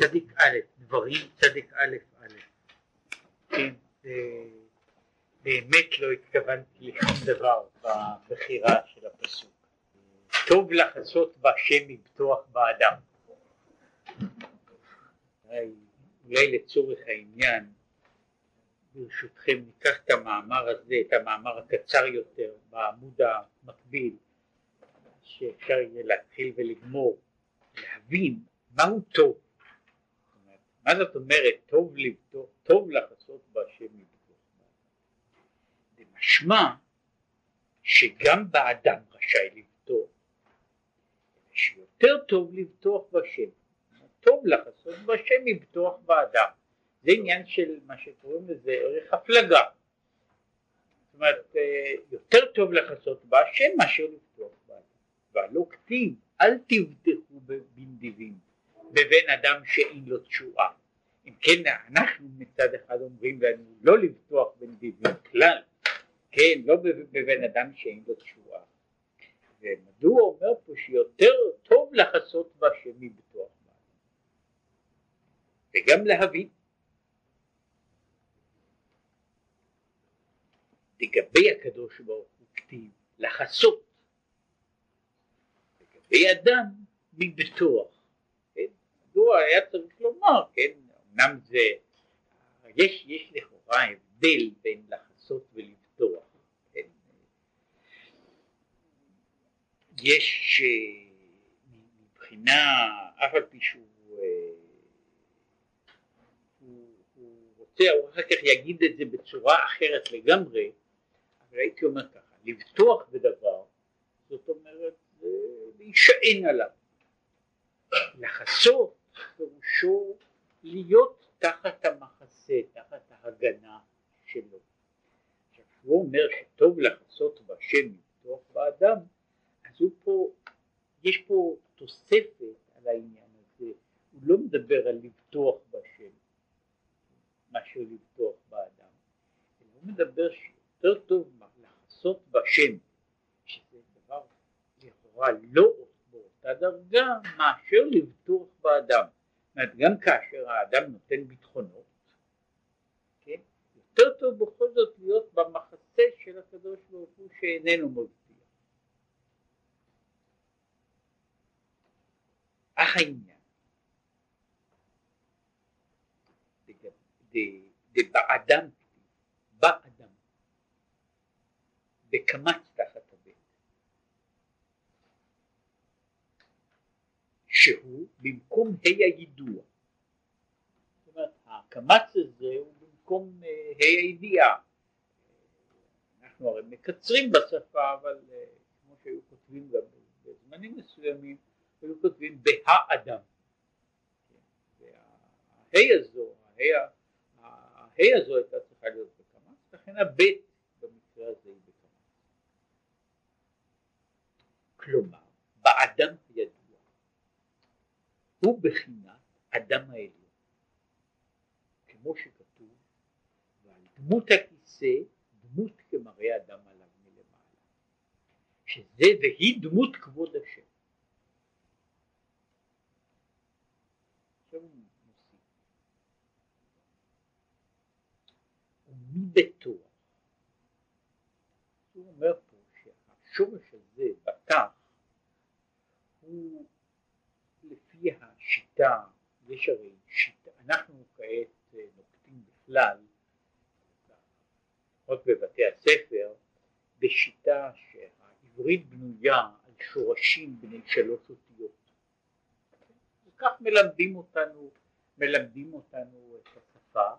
צדיק א', דברים צדיק א' א', כן, באמת לא התכוונתי לשום דבר בבחירה של הפסוק. טוב לחסות בהשם מבטוח באדם. אולי לצורך העניין, ברשותכם ניקח את המאמר הזה, את המאמר הקצר יותר, בעמוד המקביל, שאפשר יהיה להתחיל ולגמור, להבין מהו טוב. מה זאת אומרת טוב לבטוח, טוב לחסות בהשם מבטוח זה משמע שגם באדם רשאי לבטוח, שיותר טוב לבטוח בשם. טוב לחסות בהשם מבטוח באדם. זה עניין של מה שקוראים לזה ערך הפלגה. זאת אומרת, אה, יותר טוב לחסות בהשם מאשר לבטוח באדם. והלא כתיב, אל תבטחו בנדיבים. בבן אדם שאין לו תשועה. אם כן אנחנו מצד אחד אומרים לנו לא לבטוח בנדיבים כלל, כן, לא בבן אדם שאין לו תשועה. ומדוע אומר פה שיותר טוב לחסות בהשם מבטוח באדם. וגם להבין. לגבי הקדוש ברוך הוא כתיב לחסות. לגבי אדם מבטוח. היה צריך לומר, כן, אמנם זה, יש, יש לכאורה הבדל בין לחסות ולבטוח, כן? יש אה, מבחינה, אף על פי שהוא אה, רוצה, הוא אחר כך יגיד את זה בצורה אחרת לגמרי, אבל הייתי אומר ככה, לבטוח בדבר, זאת אומרת, להישען עליו, לחסות פירושו להיות תחת המחסה, תחת ההגנה שלו. עכשיו, הוא אומר שטוב לחסות בשם לפתוח באדם, אז הוא פה, יש פה תוספת על העניין הזה, הוא לא מדבר על לבטוח בשם, מאשר לבטוח באדם, הוא מדבר שיותר טוב לחסות בשם, שזה דבר לכאורה לא באותה דרגה מאשר לבטוח באדם. אומרת גם כאשר האדם נותן ביטחונות, כן, יותר טוב בכל זאת להיות במחסה של הקדוש ברוך הוא שאיננו מבטיח. אך העניין, דבאדם, באדם, בקמץ תחת שהוא במקום ה' הידוע. זאת אומרת, הקמץ הזה הוא במקום ה' הידיעה. אנחנו הרי מקצרים בשפה, אבל אה, כמו שהיו כותבים גם בזמנים מסוימים, היו כותבים בהאדם. והה' הזו, הה' הזו הייתה צריכה להיות בקמץ, לכן הבית במקרה הזה היא בקמץ. כלומר, באדם הידוע הוא בחינת אדם העליון, כמו שכתוב, ועל דמות הכיסא דמות כמראה אדם עליו מלמעלה, שזה והיא דמות כבוד השם. ומבטוח, הוא אומר פה שהשורש הזה בתח הוא לפי השיטה, יש הרי שיטה, אנחנו כעת אה, נוקטים בכלל, לפחות בבתי הספר, בשיטה שהעברית בנויה על שורשים בני שלוש אותיות. וכך מלמדים אותנו, מלמדים אותנו את השפה,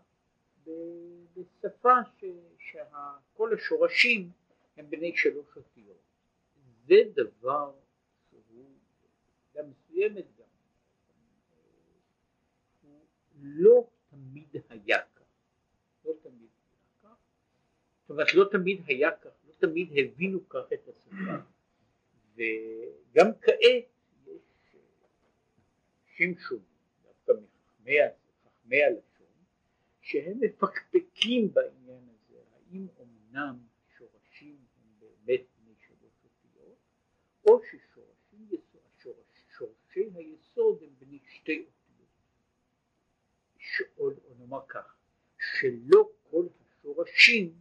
בשפה שכל השורשים הם בני שלוש אותיות. זה דבר שהוא, במידה מסוימת לא תמיד היה כך, לא תמיד היה כך, זאת אומרת לא תמיד היה כך, לא תמיד הבינו כך את השפה, וגם כעת יש אנשים שונים, דווקא מחכמי הלשון, שהם מפקפקים בעניין הזה, האם אמנם שורשים הם באמת בני שלוש אותיות, או ששורשי היסוד הם בני שתי אותיות. או נאמר כך, שלא כל השורשים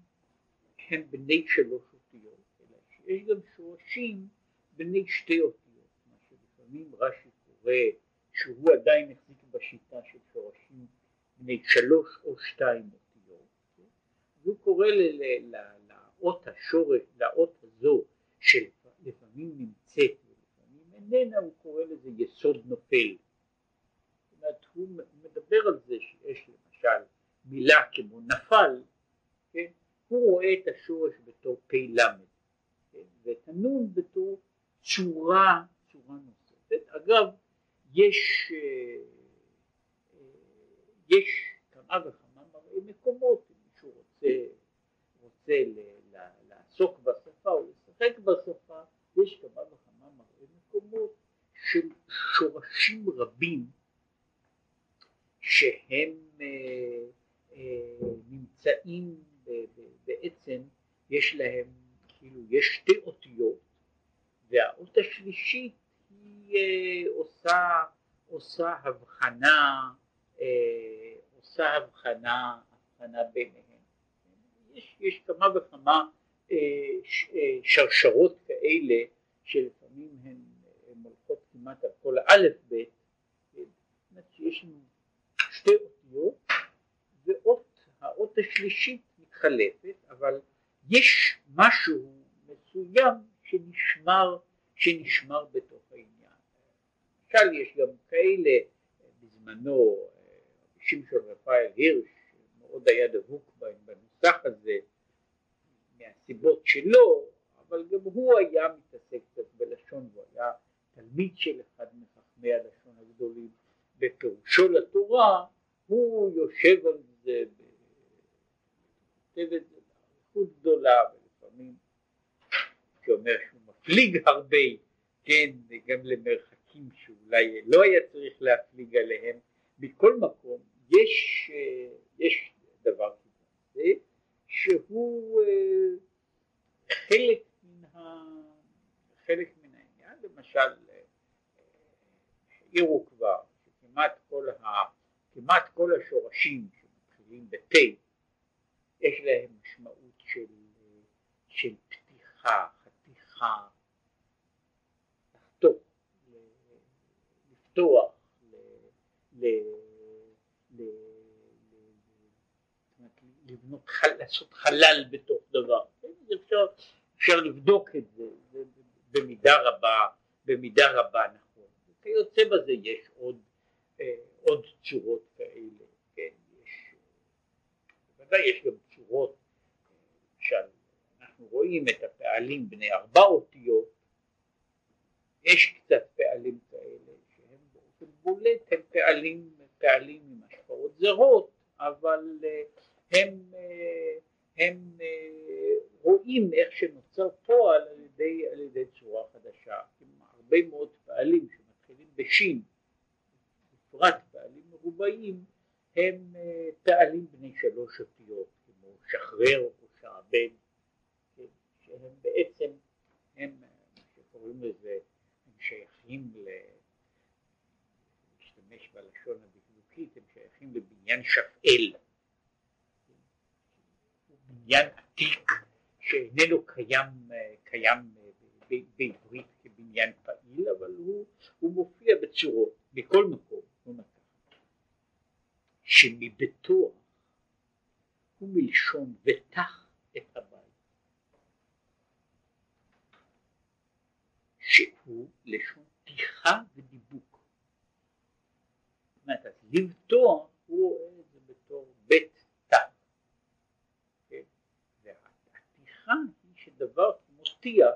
הם בני שלוש אותיות, אלא שיש גם שורשים בני שתי אותיות, מה שלפעמים רש"י קורא שהוא עדיין החזיק בשיטה של שורשים בני שלוש או שתיים אותיות, והוא קורא לאות השורש, לאות הזו שלפעמים נמצאת ולפעמים איננה, הוא קורא לזה יסוד נופל. אומרת, הוא מדבר על זה שיש למשל מילה כמו נפל, כן? הוא רואה את השורש בתור פ"ל, כן? ואת הנון בתור צורה, צורה נוספת. אגב, יש, אה, אה, יש כמה וכמה מראי מקומות, אם מישהו רוצה, רוצה לעסוק בשפה או לשחק בשפה, יש כמה וכמה מראי מקומות של שורשים רבים שהם אה, אה, נמצאים בעצם, יש להם, כאילו, יש שתי אותיות, והאות השלישית היא אה, עושה, עושה הבחנה, עושה הבחנה, הבחנה ביניהם. יש, יש כמה וכמה שרשרות כאלה שלפעמים הן הולכות כמעט על כל האלף בית, יש לנו שתי אותיות והאות השלישית מתחלפת, אבל יש משהו מסוים שנשמר, שנשמר בתוך העניין. למשל יש גם כאלה, בזמנו שמשון רפאל הירש מאוד היה דבוק בנוסח הזה מהסיבות שלו, אבל גם הוא היה מתעסק קצת בלשון, הוא היה תלמיד של אחד מחכמי הלשון הגדולים, בפירושו לתורה הוא יושב על זה, כותב את גדולה, ולפעמים שאומר שהוא מפליג הרבה, כן, וגם למרחקים שאולי לא היה צריך להפליג עליהם, מכל מקום יש, יש דבר כזה, שהוא אה, חלק מן, ה, חלק מן העניין, למשל העירו אה, כבר שכמעט כל ה... כמעט כל השורשים שמתחילים בתה יש להם משמעות של, של פתיחה, חתיכה, לחתוך, לפתוח, לבנות, לעשות חלל בתוך דבר, אפשר, אפשר לבדוק את זה, זה במידה רבה, במידה רבה נכון, וכיוצא בזה יש עוד עוד צורות כאלה, כן, יש, בוודאי יש גם צורות, למשל, אנחנו רואים את הפעלים בני ארבע אותיות, יש קצת פעלים כאלה שהם באופן בולט הם פעלים, פעלים עם השפעות זרות, אבל אה, הם, אה, הם רואים איך שנוצר פועל על ידי, על ידי צורה חדשה, הרבה מאוד פעלים שמתחילים בשין בפרט פעלים מרובעים הם אה, פעלים בני שלוש אותיות כמו שחרר או שעבד כן, שהם בעצם הם מה שקוראים לזה הם שייכים ל... להשתמש בלשון הדקדוקית הם שייכים לבניין שפעל. בניין עתיק שאיננו קיים, אה, קיים אה, בעברית כבניין פעיל אבל הוא, הוא מופיע בצורות בכל מקום שמבטוח הוא מלשון ותח את הבית. שהוא לשון פתיחה ודיבוק. זאת אומרת לבטוח הוא רואה את זה בתור בית תג כן? והפתיחה היא שדבר כמו טיח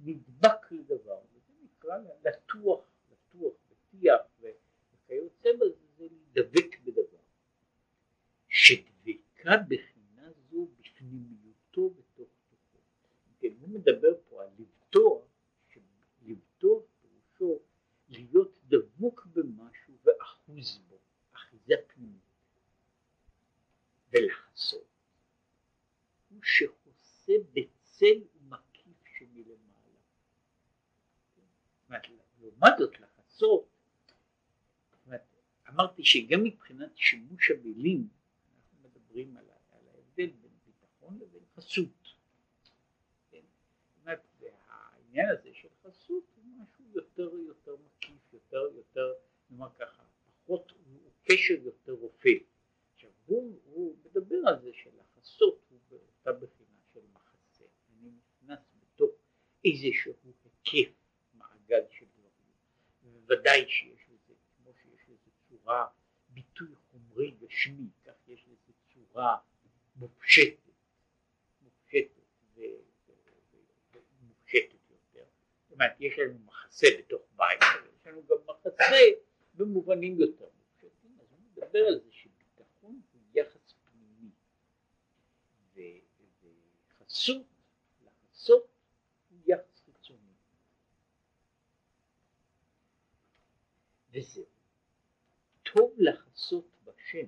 נדבק לדבר. וזה נקרא לטוח, לטוח וטיח וכיוצא בזה זה להידבק שדבקה בחינה זו בפנימיותו בתוך תוכו. כן, הוא מדבר פה על לבטוח, שלבטוח פירושו להיות דבוק במשהו ואחוז בו, אחיזה פנימית. ולחסות הוא שחוסה בצל ומקיף שמלמעלה. לעומת זאת לחסות, אמרתי שגם מבחינת שימוש המילים אנחנו מדברים על, על ההבדל בין ביטחון לבין חסות. כן? העניין הזה של חסות הוא משהו יותר יותר מקיף, יותר יותר, נאמר ככה, פחות, הוא קשר יותר רופא. עכשיו הוא, הוא מדבר על זה שלחסות הוא באותה בחינה של מחסה. אני נכנס בתוך איזשהו היקף מעגל של דברים. בוודאי שיש לזה, כמו שיש לזה צורה, ביטוי חומרי גשמי, כך יש לזה צורה מופשטת ומופשטת יותר. זאת אומרת, יש לנו מחסה בתוך בית, אבל יש לנו גם מחסה במובנים יותר מופשטים, אז הוא מדבר על זה שביטחון הוא יחס פנימי, וחסות, לחסות הוא יחס חיצוני. וזהו. טוב לחסות בשם,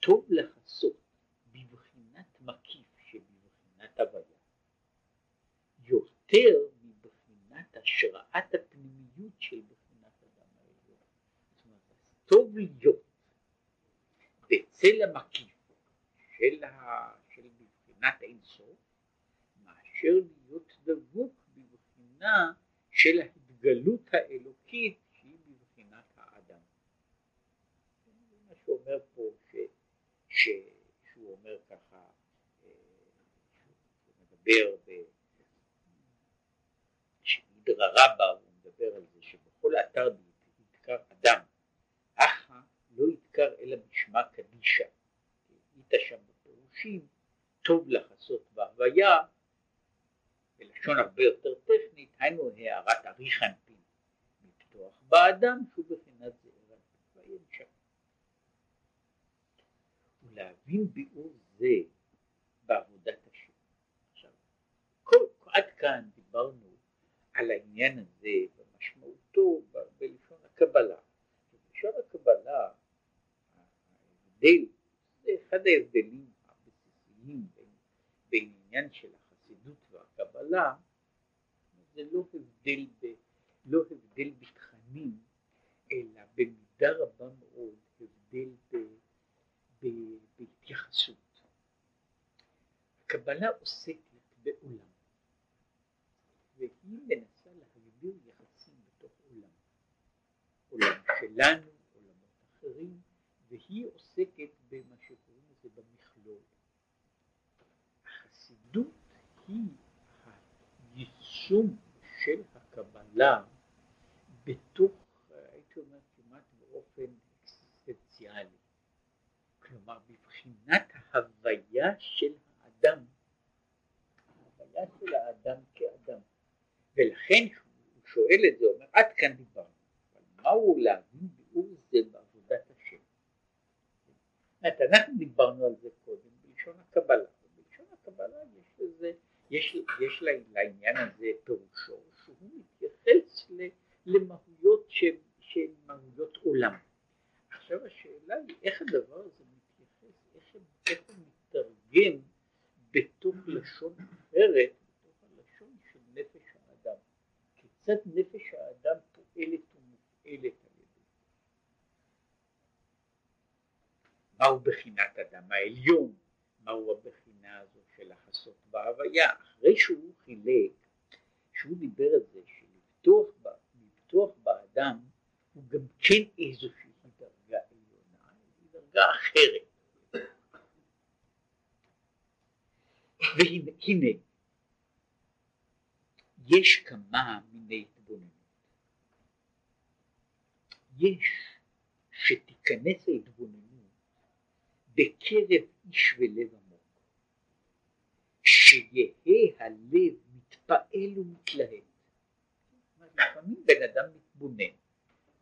טוב לחסות בבחינת מקיף שבבחינת הוויה, יותר השראת הפנימיות של בחינת אדם העליון. זאת אומרת, טוב להיות בצל המקיף של, ה... של בבחינת אינסוף, מאשר להיות דבוק בבחינה של ההתגלות האלוקית שאומר פה, ש, ש, שהוא אומר ככה, אה, שהוא מדבר ב... שמדרא רבה הוא מדבר על זה אתר יתקר אדם, אחא לא יתקר אלא בשמה קדישא, היית שם בפירושים, טוב לחסות בהוויה, בלשון הרבה יותר טכנית, היינו הערת אריך אנפין, מפתוח באדם שהוא בחינת זעיר אנפין, ויהיה שם. להבין ביאור זה בעבודת השם. עכשיו, כל, עד כאן דיברנו על העניין הזה במשמעותו בלשון הקבלה. בלשון הקבלה ההבדל, זה אחד ההבדלים הבסיסיים בין, בין עניין של החסידות והקבלה, זה לא הבדל, ב, לא הבדל בתכנים, אלא במידה רבה מאוד הבדל ב... בהתייחסות. הקבלה עוסקת בעולם, והיא מנסה להגדיר. עולם שלנו, עולמות אחרים, והיא עוסקת במה שקוראים לזה במכלול. החסידות היא היישום של הקבלה בתוך, הייתי אומר כמעט באופן אקסיסטנציאלי. כלומר בבחינת ההוויה של האדם, ההוויה של האדם כאדם, ולכן הוא שואל את זה, אומר עד כאן דיברנו, מהו להבין ביאור זה בעבודת השם? זאת אנחנו דיברנו על זה קודם בלשון הקבלה, ובלשון הקבלה יש לזה, יש, יש לעניין הזה פירושו שהוא מתייחס למהויות שהן מהויות עולם. עכשיו השאלה היא איך הדבר הזה איך הוא מתרגם בתוך לשון אחרת, בתוך הלשון של נפש האדם. כיצד נפש האדם פועלת ומופעלת על ידי. מהו בחינת אדם העליון? מהו הבחינה הזו של החסות בהוויה? אחרי שהוא חילק, שהוא דיבר על זה שלפתוח באדם הוא גם כן איזושהי דרגה עליונה, היא דרגה אחרת. והנה יש כמה מיני התבוננות. יש שתיכנס ההתבוננות בקרב איש ולב עמוק, שיהא הלב מתפעל ומתלהב. לפעמים בן אדם מתבונן,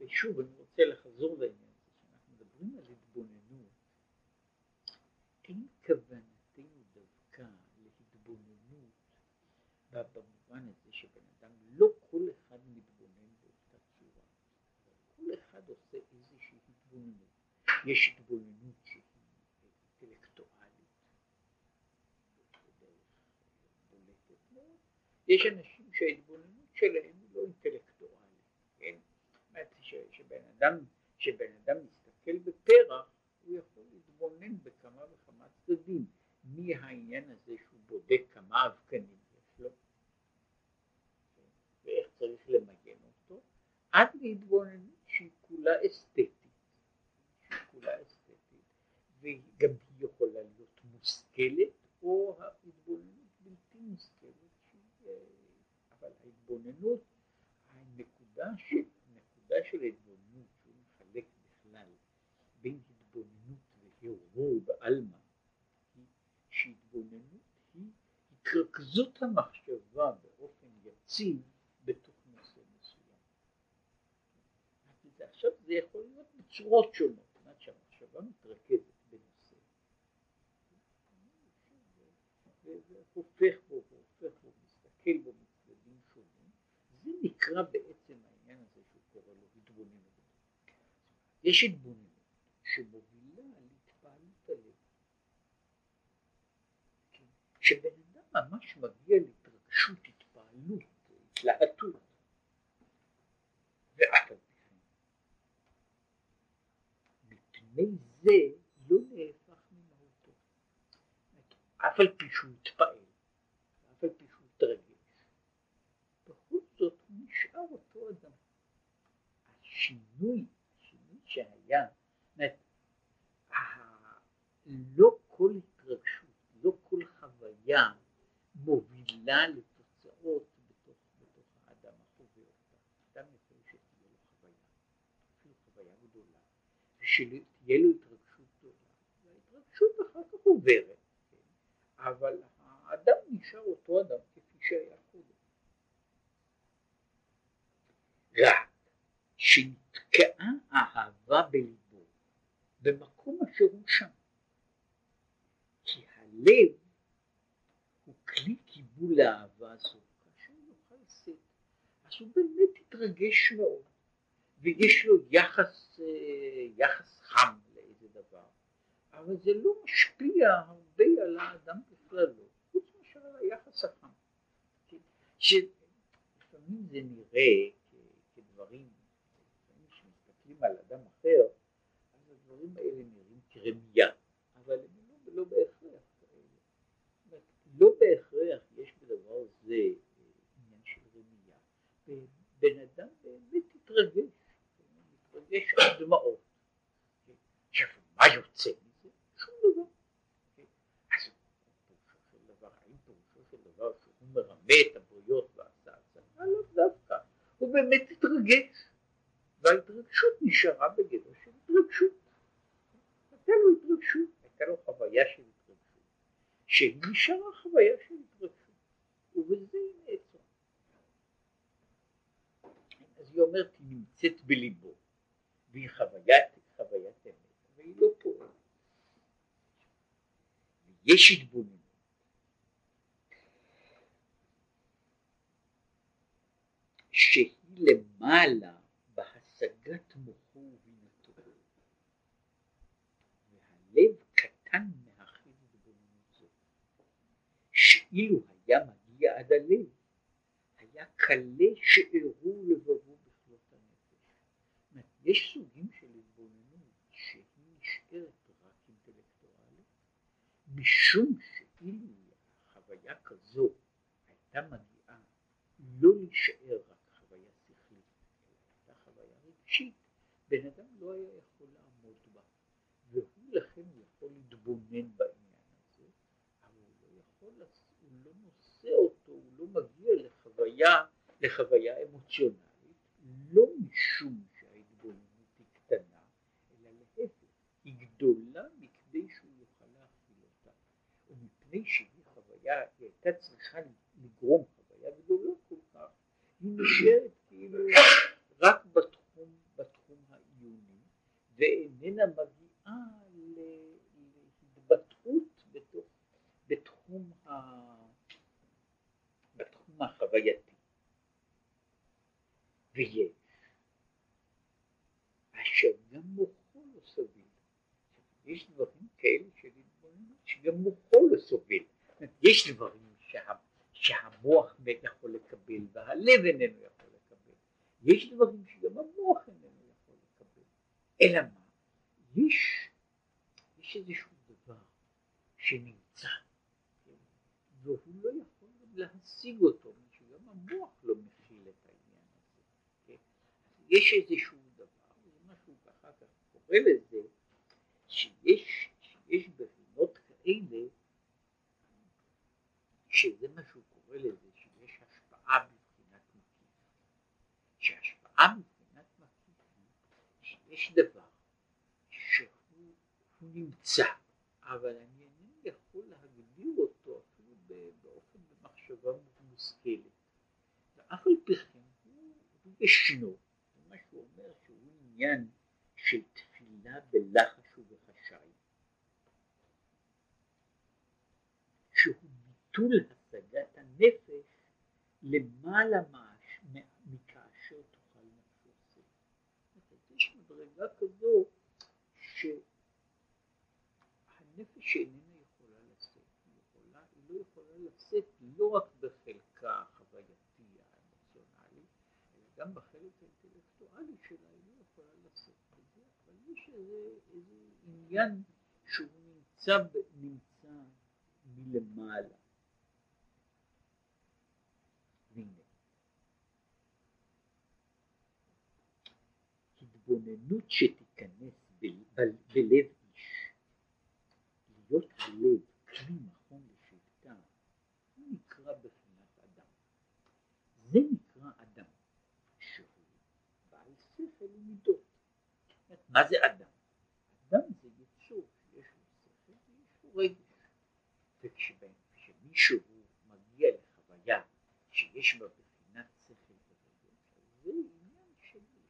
ושוב אני רוצה לחזור לעניין הזה, כשאנחנו מדברים על התבוננות, אין כוונה במובן הזה שבן אדם, לא כל אחד מתבונן באותה צורה, כל אחד עושה איזושהי התבוננות. יש התבוננות שהיא אינטלקטואלית, יש אנשים שההתבוננות שלהם היא לא אינטלקטואלית, כן? שבן אדם כשבן אדם מסתכל בפרח הוא יכול להתבונן בכמה וכמה צדדים. מהעניין הזה שהוא בודק כמה אבקנים יש לו? ואיך צריך למיין אותו? עד להתבוננות שהיא כולה אסתטית שהיא כולה אסתטית וגם היא יכולה להיות מושכלת או ההתבוננות בלתי מושכלת אבל ההתבוננות הנקודה של, הנקודה של ההתבוננות שהוא מחלק בכלל בין התבוננות והרהור בעלמא שהתבוננות היא התרכזות המחשבה באופן יציב בתוך נושא מסוים. עכשיו זה יכול להיות בצורות שונות, זאת אומרת שהמחשבה מתרכזת בנושא והופך בו, והופך בו, מסתכל בו מצדדים שונים, זה נקרא בעצם העניין הזה שהוא קורא לו התבוננות. יש התבוננות שמובילה להתפעלות הלב. כשבן אדם ממש מגיע להתרגשות, התפעלות, התלהטות, ואף על כן, מפני זה לא נהפך ממהותו. אף על פי שהוא התפעל, אף על פי שהוא התרגש, בכל זאת הוא נשאר אותו אדם. השינוי, השינוי שהיה, אומרת, לא כל התרגשות, לא כל חוויה מובילה לתוצאות בתוך, בתוך האדם החווה אותה. אדם יכול שתהיה לו חוויה, אפילו חוויה גדולה, ושתהיה לו התרגשות גדולה, וההתרגשות אחר כך עוברת, כן? אבל האדם נשאר אותו אדם כפי שהיה קודם. רק שנתקעה אהבה בליבו במקום אשר הוא שם. כי הלב הוא כלי קיבול לאהבה זו, כאשר הוא יוכל לשאת, אז הוא באמת יתרגש מאוד, ויש לו יחס, אה, יחס חם לאיזה דבר, אבל זה לא משפיע הרבה על האדם בכללו, חוץ מאשר על היחס החם. שלפעמים זה נראה על אדם אחר, אז הדברים האלה נראים כרמייה, אבל הם לא, לא בהכרח כאלה. לא בהכרח יש בדבר זה עניין של רמייה. בן אדם באמת התרגש, מתרגש עד דמעות. עכשיו, מה יוצא מזה? שום דבר. אז פירושו של דבר, האם פירושו של דבר שהוא מרמה את הבריות ועשה הצעה? לא דווקא. הוא באמת התרגש, וההתרגשות נשארה בגדר של התרגשות. הייתה לו התרגשות, הייתה לו חוויה של התרגשות, שהיא נשארה חוויה של התרגשות, ובזה היא נעצרה. אז היא אומרת, היא נמצאת בליבו, והיא חוויית, חוויית אמת, והיא לא פועלת. יש התבוננות. שהיא למעלה בהשגת מוחו ובינתו. והלב קטן מהכיל התבוננות זו. שאילו היה מגיע עד הלב, היה קלה שאירו לבבו בכלות הנפש. יש סוגים של התבוננות שהיא נשארת רק אינטלקטואלית, משום שאילו חוויה כזו הייתה מגיעה לא להישאר רק חוויה שכלית, אלא הייתה חוויה רגשית, בן אדם לא היה יכול לעמוד בה, והוא לכן יכול להתבונן בעניין הזה, אבל הוא לא יכול, הוא לא נושא אותו, הוא לא מגיע לחוויה, לחוויה אמוציונלית, לא משום שההתבוננות היא קטנה, אלא להפך, היא גדולה מכדי שהוא יוכל להכיל אותה, ומפני שהיא חוויה, היא הייתה צריכה לגרום חוויה גדולה כל כך, היא נשארת כאילו רק העיוני, ואיננה מגיעה להתבטאות בתוך, בתחום, ה, בתחום החווייתי. ויש, אשר גם מוחו לא סובל. יש דברים כאלה של שגם מוחו לא סובל. יש דברים שה, שהמוח יכול לקבל והלב איננו יכול לקבל. יש דברים שגם המוח איננו. אלא מה? יש, יש איזשהו דבר שנמצא, והוא לא יכול גם להשיג אותו, שגם המוח לא מכיל את העניין הזה. כן? יש איזשהו דבר, זה מה שהוא אחר כך קורא לזה, שיש, שיש בחינות כאלה, שזה מה שהוא קורא לזה, שיש השפעה בבחינת מקיף. שהשפעה בבחינת מקיף שיש דבר נמצא, אבל אני אינני יכול להגדיר אותו אפילו באופן במחשבה מושכלת. ואף על פי כן הוא, ישנו, מה שהוא אומר שהוא עניין של תפילה בלחש ובחשאי, שהוא ביטול השגת הנפש למעלה מכאשר תוכל נפשו. יש מדרגה כזו ש... הנפש שאיננה יכולה לשאת, היא, יכולה, היא לא יכולה לשאת לא רק בחלקה החווייתי האמוציונלי, אלא גם בחלק האינטלקטואלי שלה היא לא יכולה לשאת בזה, אבל יש איזה, איזה עניין שהוא נמצא, נמצא מלמעלה. והנה, התבוננות שתיכנס בלב להיות הלב כלי נכון לשבטה, הוא נקרא בחינת אדם. זה נקרא אדם, שהוא בעל שכל ומידות. מה זה אדם? אדם זה יצור שיש לו שכל ויש לו רגש. וכשמישהו מגיע לחוויה שיש בה בחינת שכל ורגש, זה עניין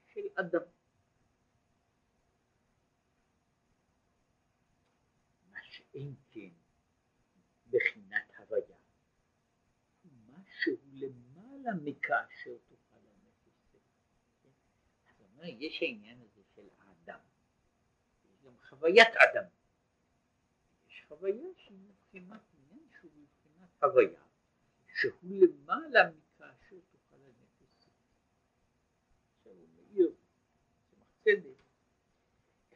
של אדם. אין כן בחינת הוויה, משהו למעלה מכאשר תוכל הנפש כן? אז אומר, יש העניין הזה של האדם, יש גם חוויית אדם, יש חוויה שהיא מבחינת עניין שהוא מבחינת הוויה, שהוא למעלה מכאשר תוכל הנפש עכשיו הוא מאיר, זה מחצדת,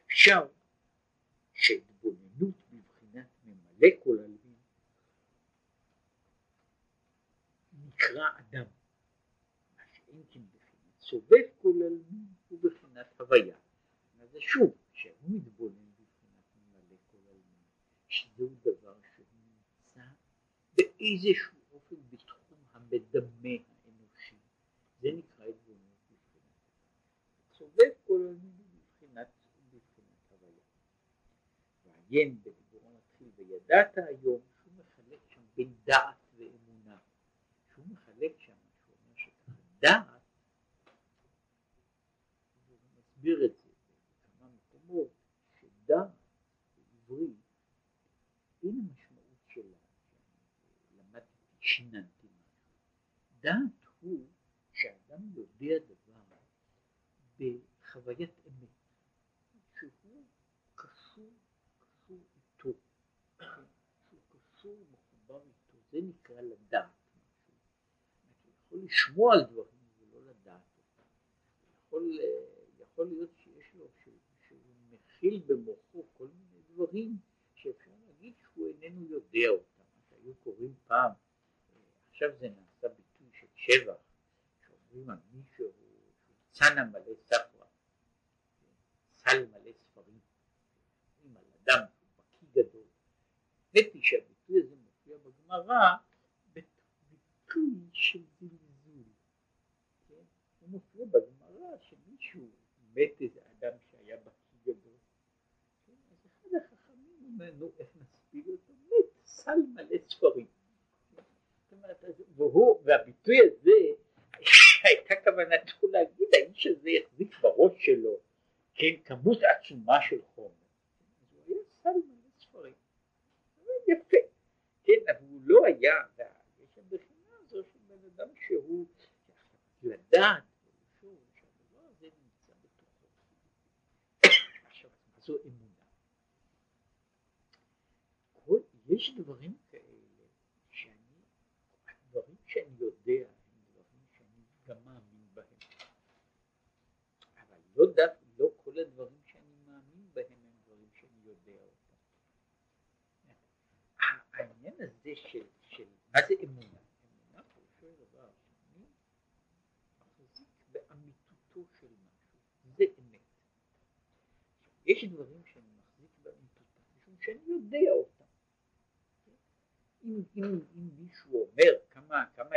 אפשר שהתבוננות מולקולה נקרא אדם, מה שאין כן בחינת סובב כל עלמין הוא בחינת הוויה. אז שוב, כשהוא מתבונן בבחינת ממלא כל עלמין, שזהו דבר שהוא נמצא באיזשהו אופן בתחום המדמה האנושי, זה נקרא התבוננות בבחינת סובב כל עלמין בבחינת, הוויה. ועיין וידעת היום שהוא מחלק שם בין דעת ואמונה, שהוא מחלק שם, שהוא אומר שככה דעת, הוא מסביר את זה בכמה מקומות, שדעת בעברית אין המשמעות שלה, למדתי, שיננתי משהו, דעת הוא שאדם יודע דבר בחוויית אמת, שהוא קשור, קשור איתו. שהוא קשור ומחובר איתו, זה נקרא לדעת משהו. הוא יכול לשמוע על דברים ולא לדעת אותם. יכול, יכול להיות שיש לו, שהוא מכיל במוחו כל מיני דברים שאפשר להגיד שהוא איננו יודע אותם, שהיו קוראים פעם, עכשיו זה נעשה ביטוי של שבח, שאומרים על מישהו שהוא צנע מלא ספרה, סל מלא ספרים, אומרים על אדם האמת היא שהביטוי הזה בגמרא בביטוי של זלזול. כן? הוא מופיע בגמרא שמישהו מת איזה אדם שהיה בקיא גדול. כן? אז אחד החכמים אומר, נו איך נספיק אותו? מת סל מלא ספרים. והוא, והביטוי הזה, הייתה כוונתו להגיד, האיש הזה החזיק בראש שלו, כן, כמות עצומה של חומר. הוא היה סל מלא יפה, כן, אבל הוא לא היה, יש הבחינה הזו של בן אדם שהוא לדעת, שהדבר הזה נמצא בתוכו. עכשיו, זו אמונה. יש דברים כאלה שאני, הדברים שאני יודע הם דברים שאני גם מאמין בהם, אבל לא, לא כל הדברים שאני של, של מה זה אמונה? אמונה פירושו דבר שאני מחזיק באמיתותו של משהו, זה אמת. יש דברים שאני מחזיק באמיתותם, משום שאני יודע אותם. אם, אם, אם מישהו אומר כמה, כמה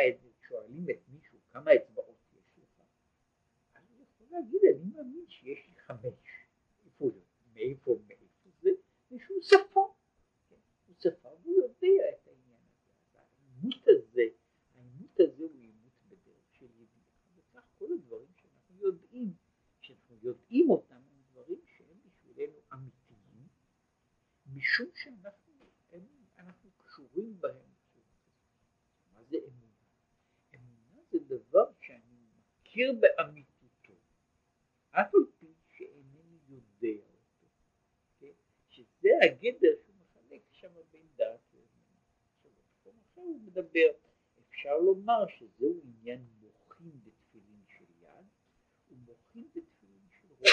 שואלים את מישהו כמה אצבעות יש לך, אז הוא יכול להגיד אני מאמין שיש לי חמש. איפה זה? מאיפה, מאיפה זה? מישהו. כן? הוא שפה והוא יודע את העניין הזה. העימות הזה, העימות הזה הוא עימות בדרך של ידיעה, וכך כל הדברים שאנחנו יודעים, שאנחנו יודעים אותם, הם דברים שהם בשבילנו אמיתיים, משום שאנחנו הם, קשורים בהם. מה זה אמונה? אמונה זה דבר שאני מכיר באמיתותו, אף על פי שאינני יודע אותו, כן? שזה הגדר שהוא מחלק שם בין דעת לאמונה. עכשיו במקום מדבר, אפשר לומר שזהו עניין מוחין בתפילין של יד ומוחין בתפילין של ראש.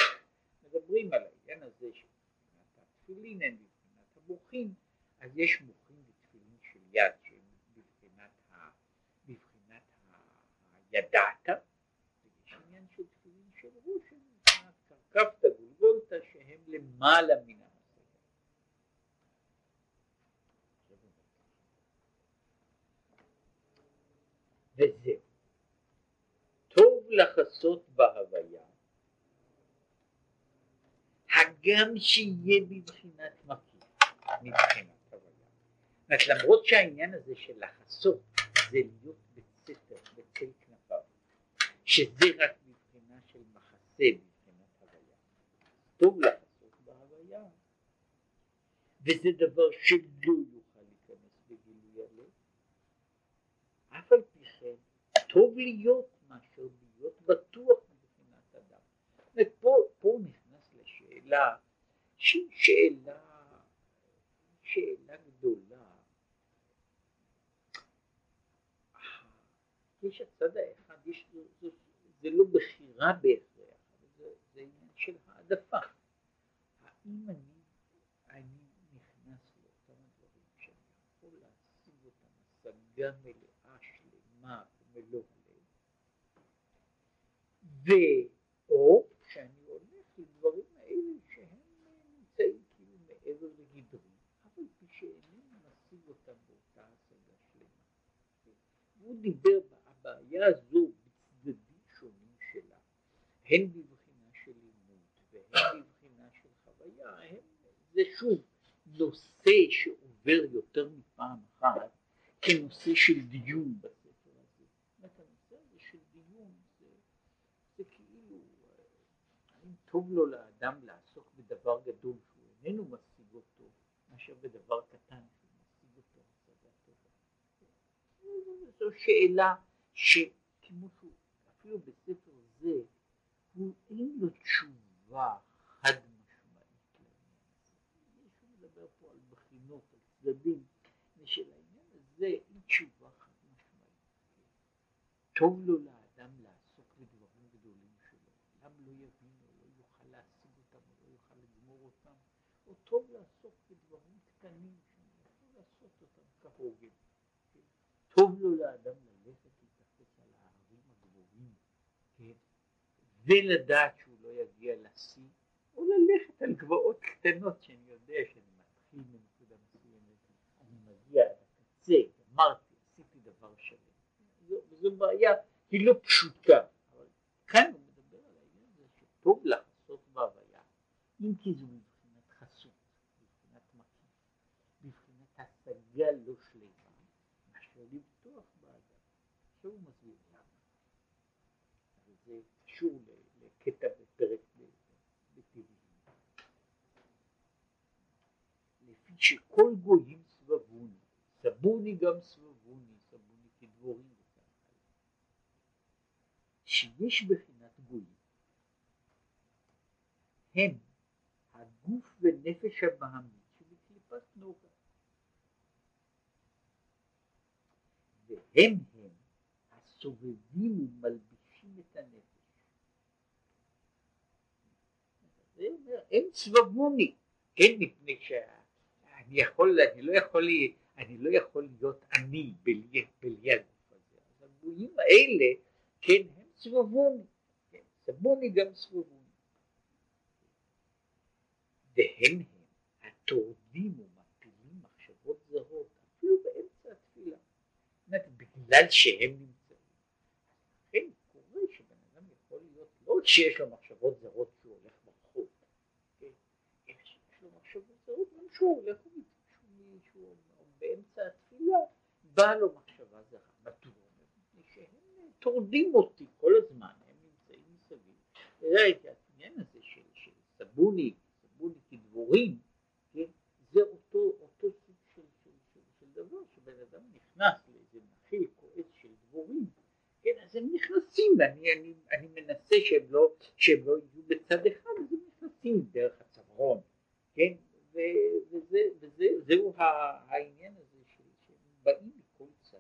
מדברים על העניין הזה שמבחינת התפילין אין מבחינת המוחין, אז יש מוחין בתפילין של יד שהם בבחינת, ה, בבחינת ה, הידעת, ויש עניין של תפילין של ראש שהם מבחינת קרקפתא גולגולתא שהם למעלה מן וזהו. טוב לחסות בהוויה, הגם שיהיה בבחינת מקיף, מבחינת הוויה. למרות שהעניין הזה של לחסות זה להיות בסתר, בצל כנפיו, שזה רק מבחינה של מחסה, מבחינת הוויה. טוב לחסות בהוויה, וזה דבר שלא יוכל להיכנס בגילוי הלב, אף על פי כן טוב להיות מאשר להיות בטוח מבחינת אדם. ופה פה נכנס לשאלה שהיא שאלה, שאלה גדולה. יש הצד האחד, יש, זה, זה, זה לא בחירה בהכרח, זה, זה עניין של העדפה. האם אני, אני נכנס לאותם הדברים שאני יכול להשיג אותם השגה מלאה, שלמה ומלוא הלב, ואו שאני הולך לדברים האלה שהם נמצאים כאילו מעבר לגדרי, אבל פי שאינני משיג אותם באותה השגה שלמה. והוא דיבר הבעיה הזו בצדדים שונים שלה, הן בבחינה של לימוד והן בבחינה של חוויה, הם, זה שוב נושא שעובר יותר מפעם אחת כנושא של דיון בספר הזה. זאת אומרת, הנושא הזה של דיון זה, זה כאילו, האם טוב לו לאדם לעסוק בדבר גדול שהוא איננו משיג אותו, מאשר בדבר קטן שהוא משיג אותו השגה טובה. זו שאלה שכמו שהוא, אפילו בספר זה, הוא אין לו תשובה חד משמעית לעניין הזה. הוא מדבר פה על בחינות, על צדדים, ושלעניין הזה אין תשובה חד משמעית. טוב לו לאדם בדברים גדולים שלו, אדם לא יבין או לא יוכל להשיג אותם או לא יוכל לגמור אותם, או טוב לעסוק בדברים קטנים שאני יכול לעשות אותם כהוגן. טוב לו לאדם ללכת להתאפס על ההרים הגבוהים, כן? ולדעת שהוא לא יגיע לשיא, או ללכת על גבעות קטנות שאני יודע שאני מתחיל מנקודה מסוימת, אני מגיע עד הקצה, גמרתי, עשיתי דבר שלם. זו, בעיה, היא לא פשוטה, אבל כאן הוא מדבר על העניין הזה שטוב לחסות בהוויה, אם כי זו מבחינת חסות, מבחינת מקיף, מבחינת השגה לא שלמה. מאשר לבטוח באדם. עכשיו הוא מסביר למה. וזה קשור לקטע בפרק בתהילים. לפי שכל גויים סבבוני, סבוני גם סבבוני, סבוני כדבורים וכך הלאה. שיש בחינת גויים הם הגוף ונפש הבהמית שבקליפת נוגה. והם הם הסובבים ומלבישים את הנפש. הם סבבוני, כן, מפני שאני יכול, אני לא יכול, אני לא יכול להיות אני בלי, בלי הגוף הזה. אז הגבולים האלה, כן, הם סבבוני, כן, סבוני גם סבבוני. והם הם הטורדים ומפילים מחשבות זרות, אפילו באמצע התפילה. זאת בגלל שהם נמצאים. לכן קורה שבן אדם יכול להיות, לא שיש לו מחשבות זרות שהוא הולך ברחוב, כן, אלא שיש לו מחשבות זרות גם שהוא הולך שהוא באמצע התפילה, באה לו מחשבה זרה. מדוע? מפני שהם טורדים אותי כל הזמן, הם נמצאים מסביב. זה העניין הזה של, סבוני, סבוני כדבורים, כן? זה אותו, אותו סוג של, של, של, של דבר שבן אדם נכנס לאיזה נחיל כועס של דבורים, כן? אז הם נכנסים, ואני אני, אני מנסה שהם לא, שהם לא יהיו בצד אחד, אז הם נכנסים דרך הצווארון, כן? וזה, וזה, זהו העניין הזה שהם באים מכל צד.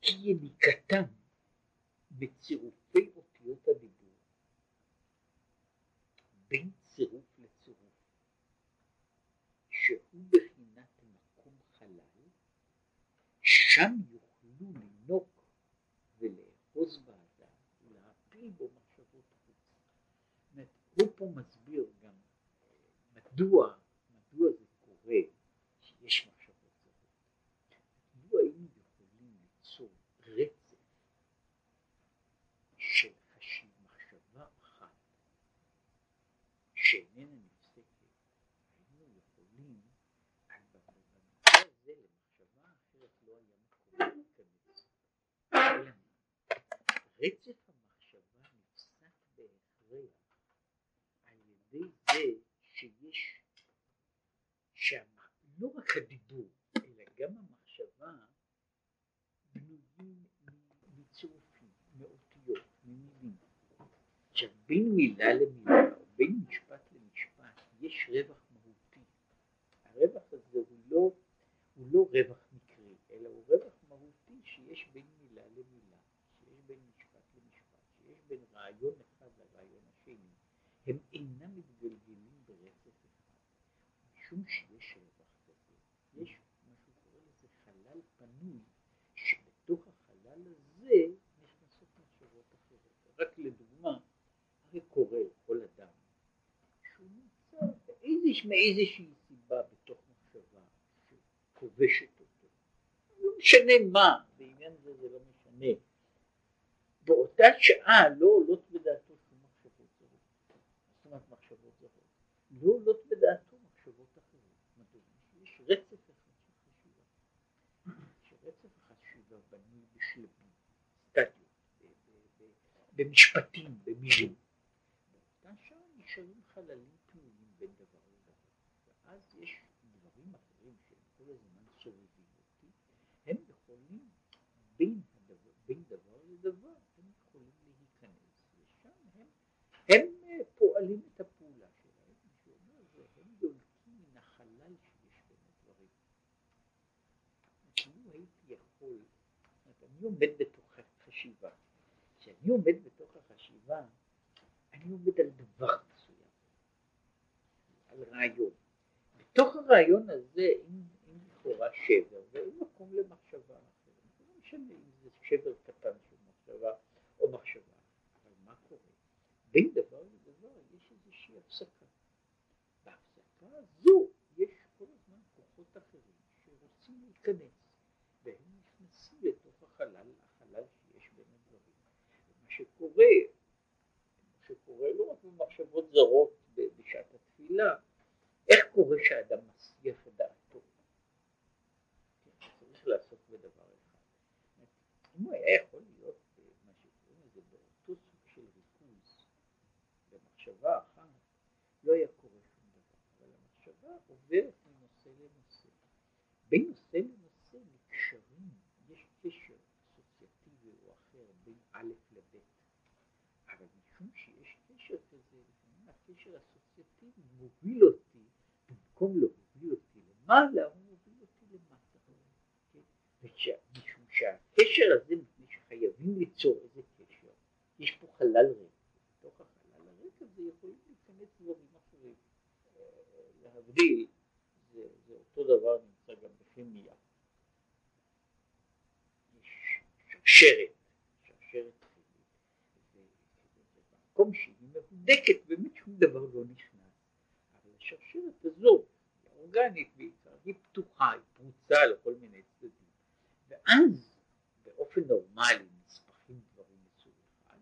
כי יניקתם בצירופי אותיות הדיבור בין צירוף לצירוף שהוא בחינת מקום חלל שם יוכלו לנוק ולאחוז באדם ולהפיל בו מחשבות חוץ. הוא פה גם מדוע, מדוע זה קורה שיש מחשבות זרות? מדוע היינו יכולים ליצור רצף של חשיב מחשבה אחת שאיננה נפסקת, היינו יכולים, במקרה הזה למחשבה אחרת לא היה מקום להיכנס. רצף המחשבה נפסק בהכרח על ידי זה שיש שם לא רק הדיבור אלא גם המחשבה בנויים מצירופים, מאותיות, ממילים. עכשיו בין מילה למילה או בין משפט למשפט יש רווח מהותי. הרווח הזה הוא לא, הוא לא רווח מקרי אלא הוא רווח מהותי שיש בין מילה למילה, שיש בין משפט למשפט, שיש בין רעיון אחד לרעיון השני. הם אינם מתגלגלים ברצף אחד, משום שיש רווח כזה, יש מה שהוא קורא לזה חלל פנוי, שבתוך החלל הזה נכנסות מחשבות אחרות. רק לדוגמה, הרי קורה לכל אדם שהוא נמצא באיזוש, מאיזושהי סיבה בתוך מחשבה שכובשת אותו. לא משנה מה, בעניין זה זה לא משנה. באותה שעה לא עולות בדעתו אומרת מחשבות זרות, לא עולות בדעתו מחשבות אחרות. יש רצף אחד של חשיבה, שרצף החשיבה בנוי בשלבים, במשפטים, במילים. באותה שעה נשארים חללים פנויים בין דבר לדבר, ואז יש דברים אחרים שהם כל הזמן סובבים אותי, הם יכולים בין, הדבר, בין דבר לדבר, הם יכולים להיכנס, ושם הם, הם פועלים את הפעולה שלהם, שאומר והם יולקים מן החלל שיש בין הדברים. כאילו הייתי יכול, אני עומד בתוך החשיבה, כשאני עומד בתוך החשיבה, אני עומד על דבר מסוים, על רעיון. בתוך הרעיון הזה אין לכאורה שבר ואין מקום למחשבה משנה אם זה שבר קטן של מחשבה או מחשבה, אבל מה קורה? בין דבר איזושהי הפסקה. בהפסקה הזו יש כל הזמן כוחות אחרים שרוצים להיכנס והם נכנסים לתוך החלל, החלל שיש בין הדברים. ומה שקורה, מה שקורה לא רק במחשבות זרות בשעת התפילה, איך קורה שאדם מסייח את דעתו? כן, צריך לעסוק בדבר אחד. אם הוא היה יכול להיות מה שקוראים לזה באותו סוג של ריכוז במחשבה לא היה קורה שום דבר, אבל המחשבה עוברת מנושא לנושא. בין נושא לנושא נקשרים, יש קשר אסוציאטיבי או אחר בין א' לב', אבל משום שיש קשר כזה, לפעמים הקשר האסוציאטיבי מוביל אותי, במקום להוביל אותי למעלה, הוא מוביל אותי למטה. כן? משום שהקשר הזה, מפני שחייבים ליצור איזה קשר, יש פה חלל ריק, בתוך החלל הריק הזה יכולים להיכנס דברים אחרים. להבדיל, זה, זה אותו דבר נמצא גם בכימיה. שרשרת, שרשרת כימית, במקום שהיא מהודקת באמת שום דבר לא נכנס, אבל השרשרת הזאת אורגנית בעיקר, היא פתוחה, היא פרוצה לכל מיני צדדים, ואז באופן נורמלי נספחים דברים מסוג אחד,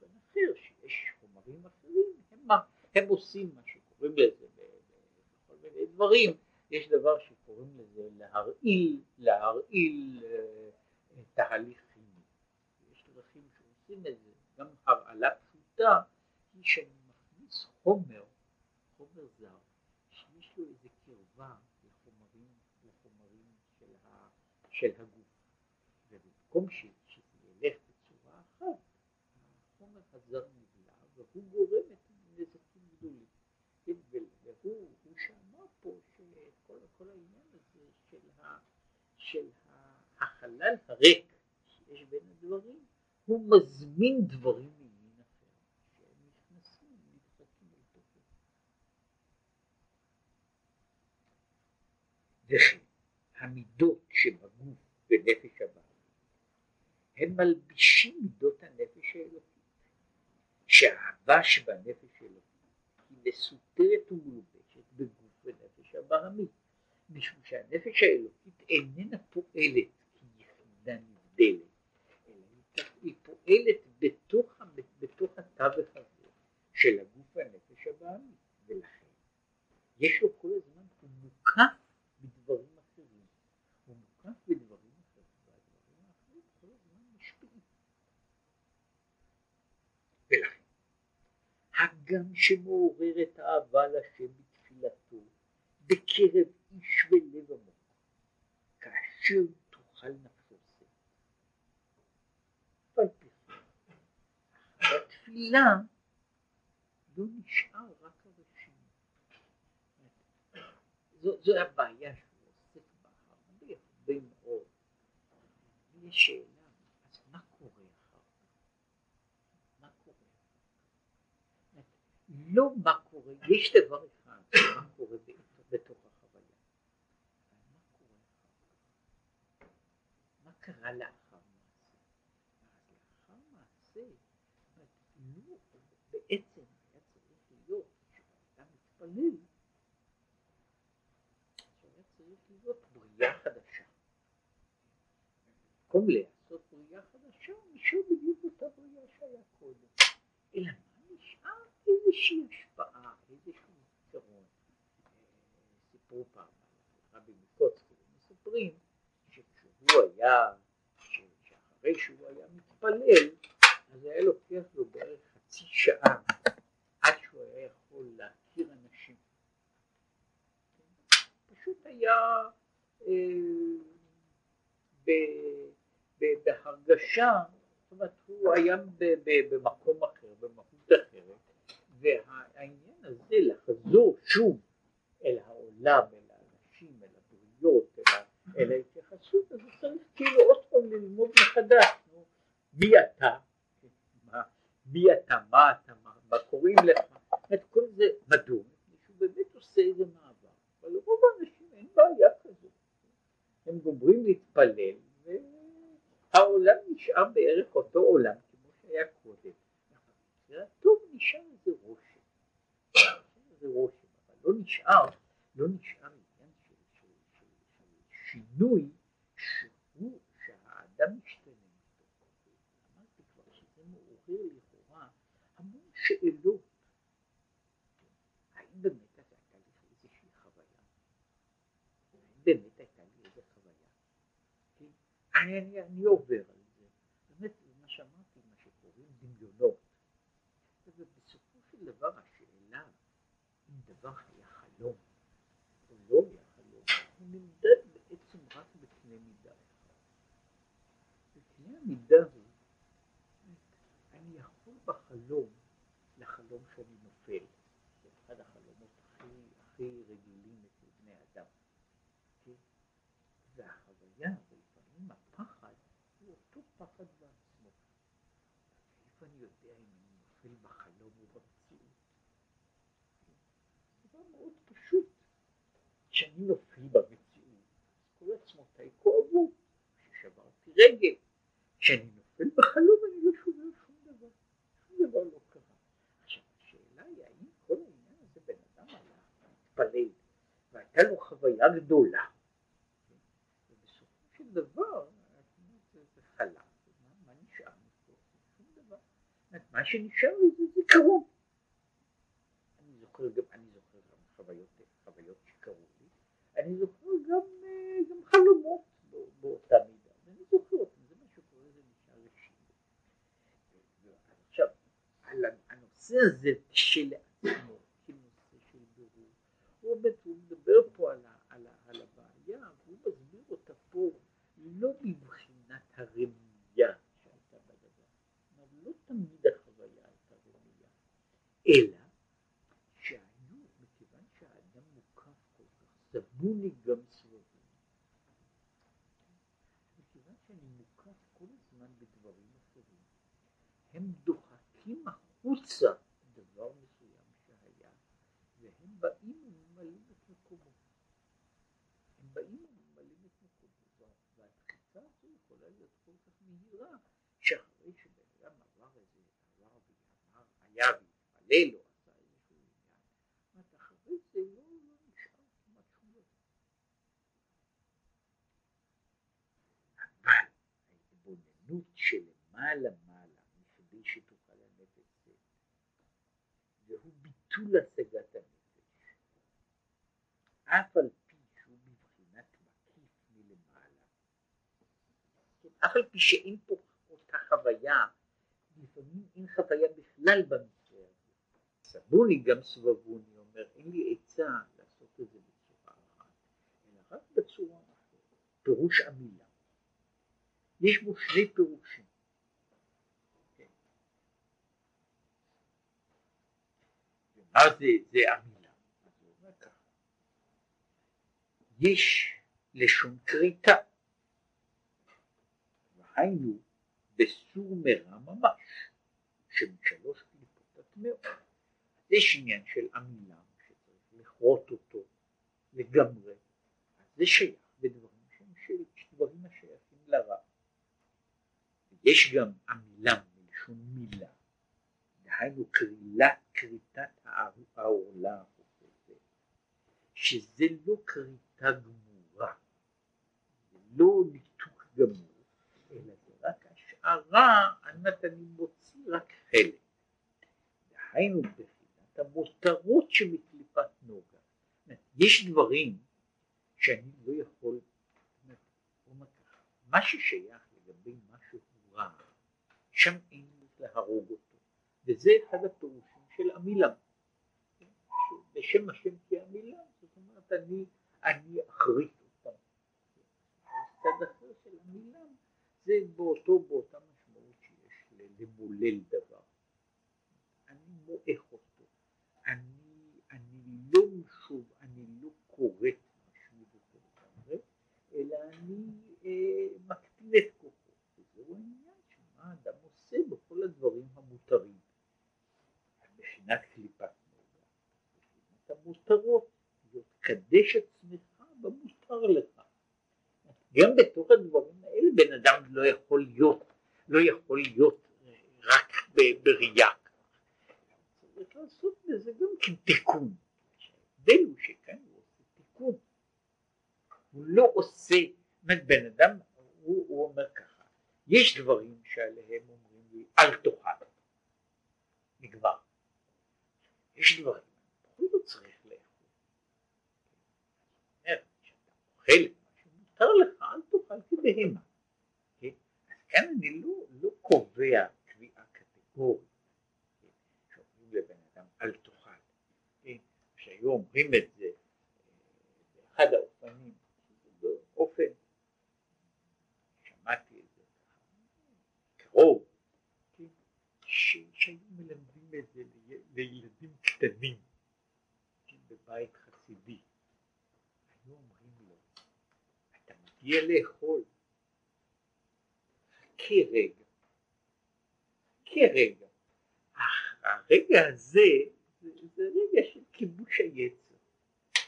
באופן אחר שיש חומרים אחרים, הם, הם עושים מה שקוראים לזה בכל מיני דברים, יש דבר שקוראים לזה להרעיל, להרעיל אה, תהליך כימי. יש דרכים שעושים את זה, גם הרעלה פשוטה היא שאני מכניס חומר, של הגוף, ובמקום ש, שזה ילך בצורה אחת, החומר הזר נבלע והוא גורם את נזקים גדולים. והוא שאמר פה שכל העניין הזה של, ה, של החלל הריק שיש בין הדברים, הוא מזמין דברים ממין אחר, שהם נכנסים, נדחקים אל תוכו. וכן המידות שבגוף ונפש הבעל הם מלבישים מידות הנפש האלוקית, שהאהבה שבנפש האלוקית היא מסותרת ומלובשת בגוף ונפש הבעמית, משום שהנפש האלוקית איננה פועלת כיחידה נבדלת, אלא היא פועלת בתוך, בתוך התווך הזה של הגוף והנפש הבעמית, ולכן יש לו כל הזמן, הוא מוקף בדברים אחרים, הוא מוקף בדברים אחרים, והדברים האחרים כל הזמן משפיעים. ולכן, הגם שמעוררת אהבה לשם בתפילתו בקרב איש ולב עמוק, כאשר תוכל נפשו זה. על פי בתפילה לא נשאר רק הראשים. זו, זו הבעיה שהוא עוסק בה הרבה הרבה מאוד. יש שאלה, אז מה קורה אחר כך? מה קורה אחר כך? לא מה קורה, יש דבר אחד, מה קורה בתוך החוויה. מה קורה? מה קרה לאחר מעשה? לאחר מעשה, בעצם היה צריך להיות, כשאדם מתפלל, שהיה צריך להיות בריאה חדשה. במקום לעשות בריאה חדשה, נשאר בדיוק אותה בריאה שהיה קודם. אלא מה נשאר? איזושהי השפעה, איזשהו זיכרון. סיפרו פעם על רבי מקוצקי, מספרים שכשהוא היה, שאחרי שהוא היה מתפלל, אז היה לוקח לו בערך חצי שעה עד שהוא היה יכול להכיר אנשים. פשוט היה אה, בהרגשה, זאת אומרת הוא היה במקום אחר, במהות אחרת, והעניין הזה לחזור שוב אל העולם, אל האנשים, אל הבריות, אל, אל ההתייחסות, אז צריך כאילו עוד פעם ללמוד מחדש, נו, מי אתה, מה, מי אתה, מה אתה, מה, מה קוראים לך, את כל זה, מדוע? מישהו באמת עושה איזה מעבר, אבל לרוב האנשים אין בעיה כזאת, הם גומרים להתפלל והעולם נשאר בערך אותו עולם כמו שהיה קודם, טוב נשאר איזה רושם, איזה רושם, אבל לא נשאר, לא נשאר עניין של, של, של, של שינוי שהוא, שהאדם משתנה. אמרתי כבר שזה מעורר לכאורה המון שאלות. האם באמת באמת הייתה לי איזו חוויה? אני עובר על זה. באמת, מה שאמרתי, מה שקוראים דמיונות. ובסופו של דבר השאלה אם דבר היה חלום או לא היה חלום, הוא נמדד בעצם רק בקנה מידה אחד. וקנה המידה הוא, אני יכול בחלום לחלום שאני נופל, זה אחד החלומות הכי, הכי רגילים אצל בני אדם. כן? והחוויה, ולפעמים הפחד, הוא אותו פחד בעצמו. איפה אני יודע אם אני נופל בחלום או במציאות? דבר מאוד פשוט, שאני כשאני נופל במציאות, רגל, כשאני נופל בחלום אני לא שומע שום דבר, שום דבר לא קרה. עכשיו השאלה היא האם כל העניין הזה בן אדם הלך להתפלל והייתה לו חוויה גדולה ובסופו של דבר זה, חלק, מה, נשאר מפה? שום דבר. מה שנשאר לי זה זיכרון. אני זוכר גם, אני זוכר גם חוויות, חוויות שקרו לי, אני זוכר גם, אה, גם חלומות באותה אותם, זה מה שקורה, נשאר אישי. עכשיו, הנושא הזה כשלעצמו, כנושא של בירור, הוא מדבר פה על, הבעיה, והוא מסביר אותה פה לא מבחינת הרמייה שהייתה בדבר, לא תמיד החוויה הייתה רמייה, אלא סבוני גם סבבים. מכיוון שאני מוקף כל הזמן בדברים אחרים, הם דוחקים החוצה דבר מסוים שהיה, והם באים וממלאים את מקומו. הם באים וממלאים את מקומו, והדחיפה הזו יכולה להיות כל כך מהירה, שאחרי שבן אדם עבר איזה, עבר ואמר, היה והתפלל אחרי זה לא ההתבוננות שלמעלה מעלה מכדי שתוכל הנפש זה, והוא ביטול השגת הנפש. אף על פי שהוא בבחינת מקיף מלמעלה, אף על פי שאין פה אותה חוויה, לפעמים אין חוויה בכלל במקרה הזה. סבוני גם סבבוני אומר, אין לי עצה לעשות את זה בצורה אחת, אלא רק בצורה אחרת. פירוש המילה. יש בו שני פירושים. כן. מה זה, זה המילה? יש לשון כריתה, והיינו בסור מרע ממש, שמשלוש קליפות הטמאות. יש עניין של המילה שצריך לכרות אותו לגמרי, אז זה שייך בדברים שהם דברים השייכים לרע. יש גם המילה מלשון מילה, דהיינו קרילה, כריתת העורלה, שזה לא כריתה גמורה, זה לא ניתוק גמור, אלא זה רק השערה על מנת אני מוציא רק חלק. דהיינו בחינת המותרות שמקליפת נוגה. יש דברים שאני לא יכול, מה ששייך לגבי מה רע, שם אין להרוג אותו, וזה אחד הפירושים של המילה, בשם השם כי המילה, זאת אומרת אני, אני אחריט אותם. צד אחר של המילה זה באותו, באותה משמעות שיש למולל דבר. אני מועך אותו, אני, אני לא משוב, אני לא כורת משמיד אותו לגמרי, אלא אני אה, מקטין את כוחו, וזהו העניין. האדם עושה בכל הדברים המותרים. מבחינת קליפת נוגה, מבחינת המותרות, להיות קדש עצמך במותר לך. גם בתוך הדברים האלה בן אדם לא יכול להיות, לא יכול להיות רק בראייה. צריך לעשות בזה גם כן תיקון. ההבדל הוא שכאן הוא עושה תיקון. הוא לא עושה, זאת אומרת בן אדם, הוא, הוא אומר ככה יש דברים שעליהם אומרים לי אל תאכל, נגמר. יש דברים, בכל זאת צריך לאכול. אומר, את מה שמותר לך, אל תאכל כבהמה. כן? כאן אני לא, לא קובע קביעה קטגורית? שאומרים לבן אדם אל תאכל. כן? כשהיו אומרים את זה באחד האופנים, באופן קרוב, כן, שהיו מלמדים את זה לילדים קטנים כן, בבית חסידי. היו אומרים לו, מגיע לאכול, חכה רגע, חכה רגע. הרגע הזה זה, רגע של כיבוש היצר.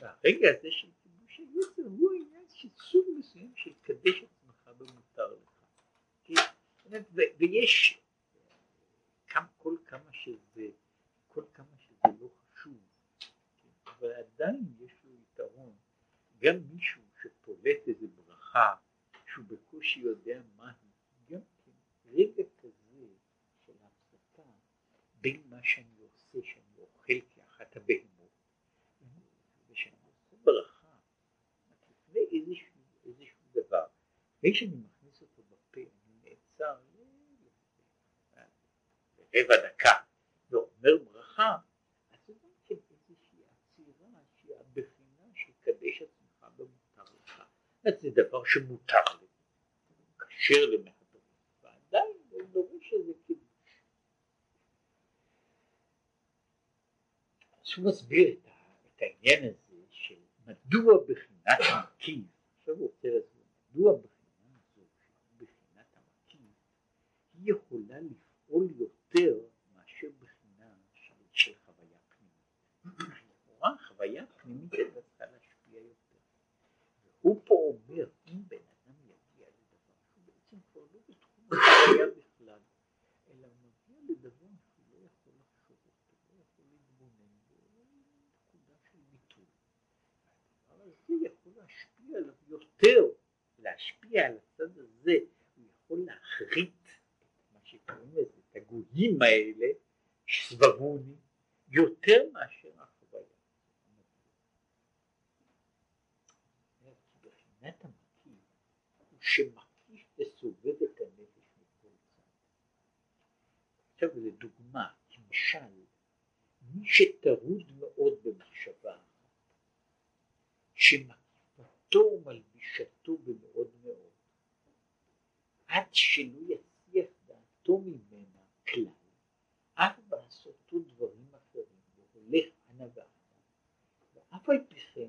והרגע הזה של כיבוש בעצם הוא העניין של סוג מסוים של קדש עצמך במותר לך. ויש כל כמה שזה, כל כמה שזה לא חשוב? אבל עדיין יש לו יתרון, גם מישהו שפולט איזה ברכה שהוא בקושי יודע מה היא, גם כן רגע כזה של הפסקה בין מה שאני עושה, שאני אוכל כאחת הבהמות, ושאני עושה ברכה, לפני איזשהו, איזשהו דבר, לפני שאני מכניס אותו בפה, אני נעצר רבע דקה ואומר ברכה, אז זה גם כן איזושהי עצירה שהיא הבחינה של קדש עצמך במותר לך. זה דבר שמותר לי, כשר למהדרים, ועדיין הוא דורש איזה קידוש. אז הוא מסביר את, העניין הזה של מדוע בחינת המקיף, עכשיו הוא רוצה להסביר, מדוע בחינת המקיף, היא יכולה לפעול יותר יותר מאשר בחינה של, של חוויה פנימית. לכאורה חוויה פנימית הייתה צריכה להשפיע יותר. והוא פה אומר, אם בן אדם יגיע לדבר שהוא בעצם כבר לא בתחום החוויה בכלל, אלא הוא מגיע לדבר שהוא לא יכול לחשוב אותו, לא יכול להתבונן בו, נקודה של ביטוי. הדבר הזה יכול להשפיע עליו יותר, להשפיע על הצד הזה, הוא יכול להחריט את מה שקוראים לזה הגויים האלה סבבוני יותר מאשר החוויה. בחינת המקיף הוא שמקיף וסובב את הנפש מכל צד. עכשיו לדוגמה, למשל, מי שטרוד מאוד במחשבה שמקיפתו ומלבישתו במאוד מאוד, עד שלא יצליח דעתו ממנו כלל, אף בעשותו דברים אחרים, והולך אנה ואנה, ואף על פי כן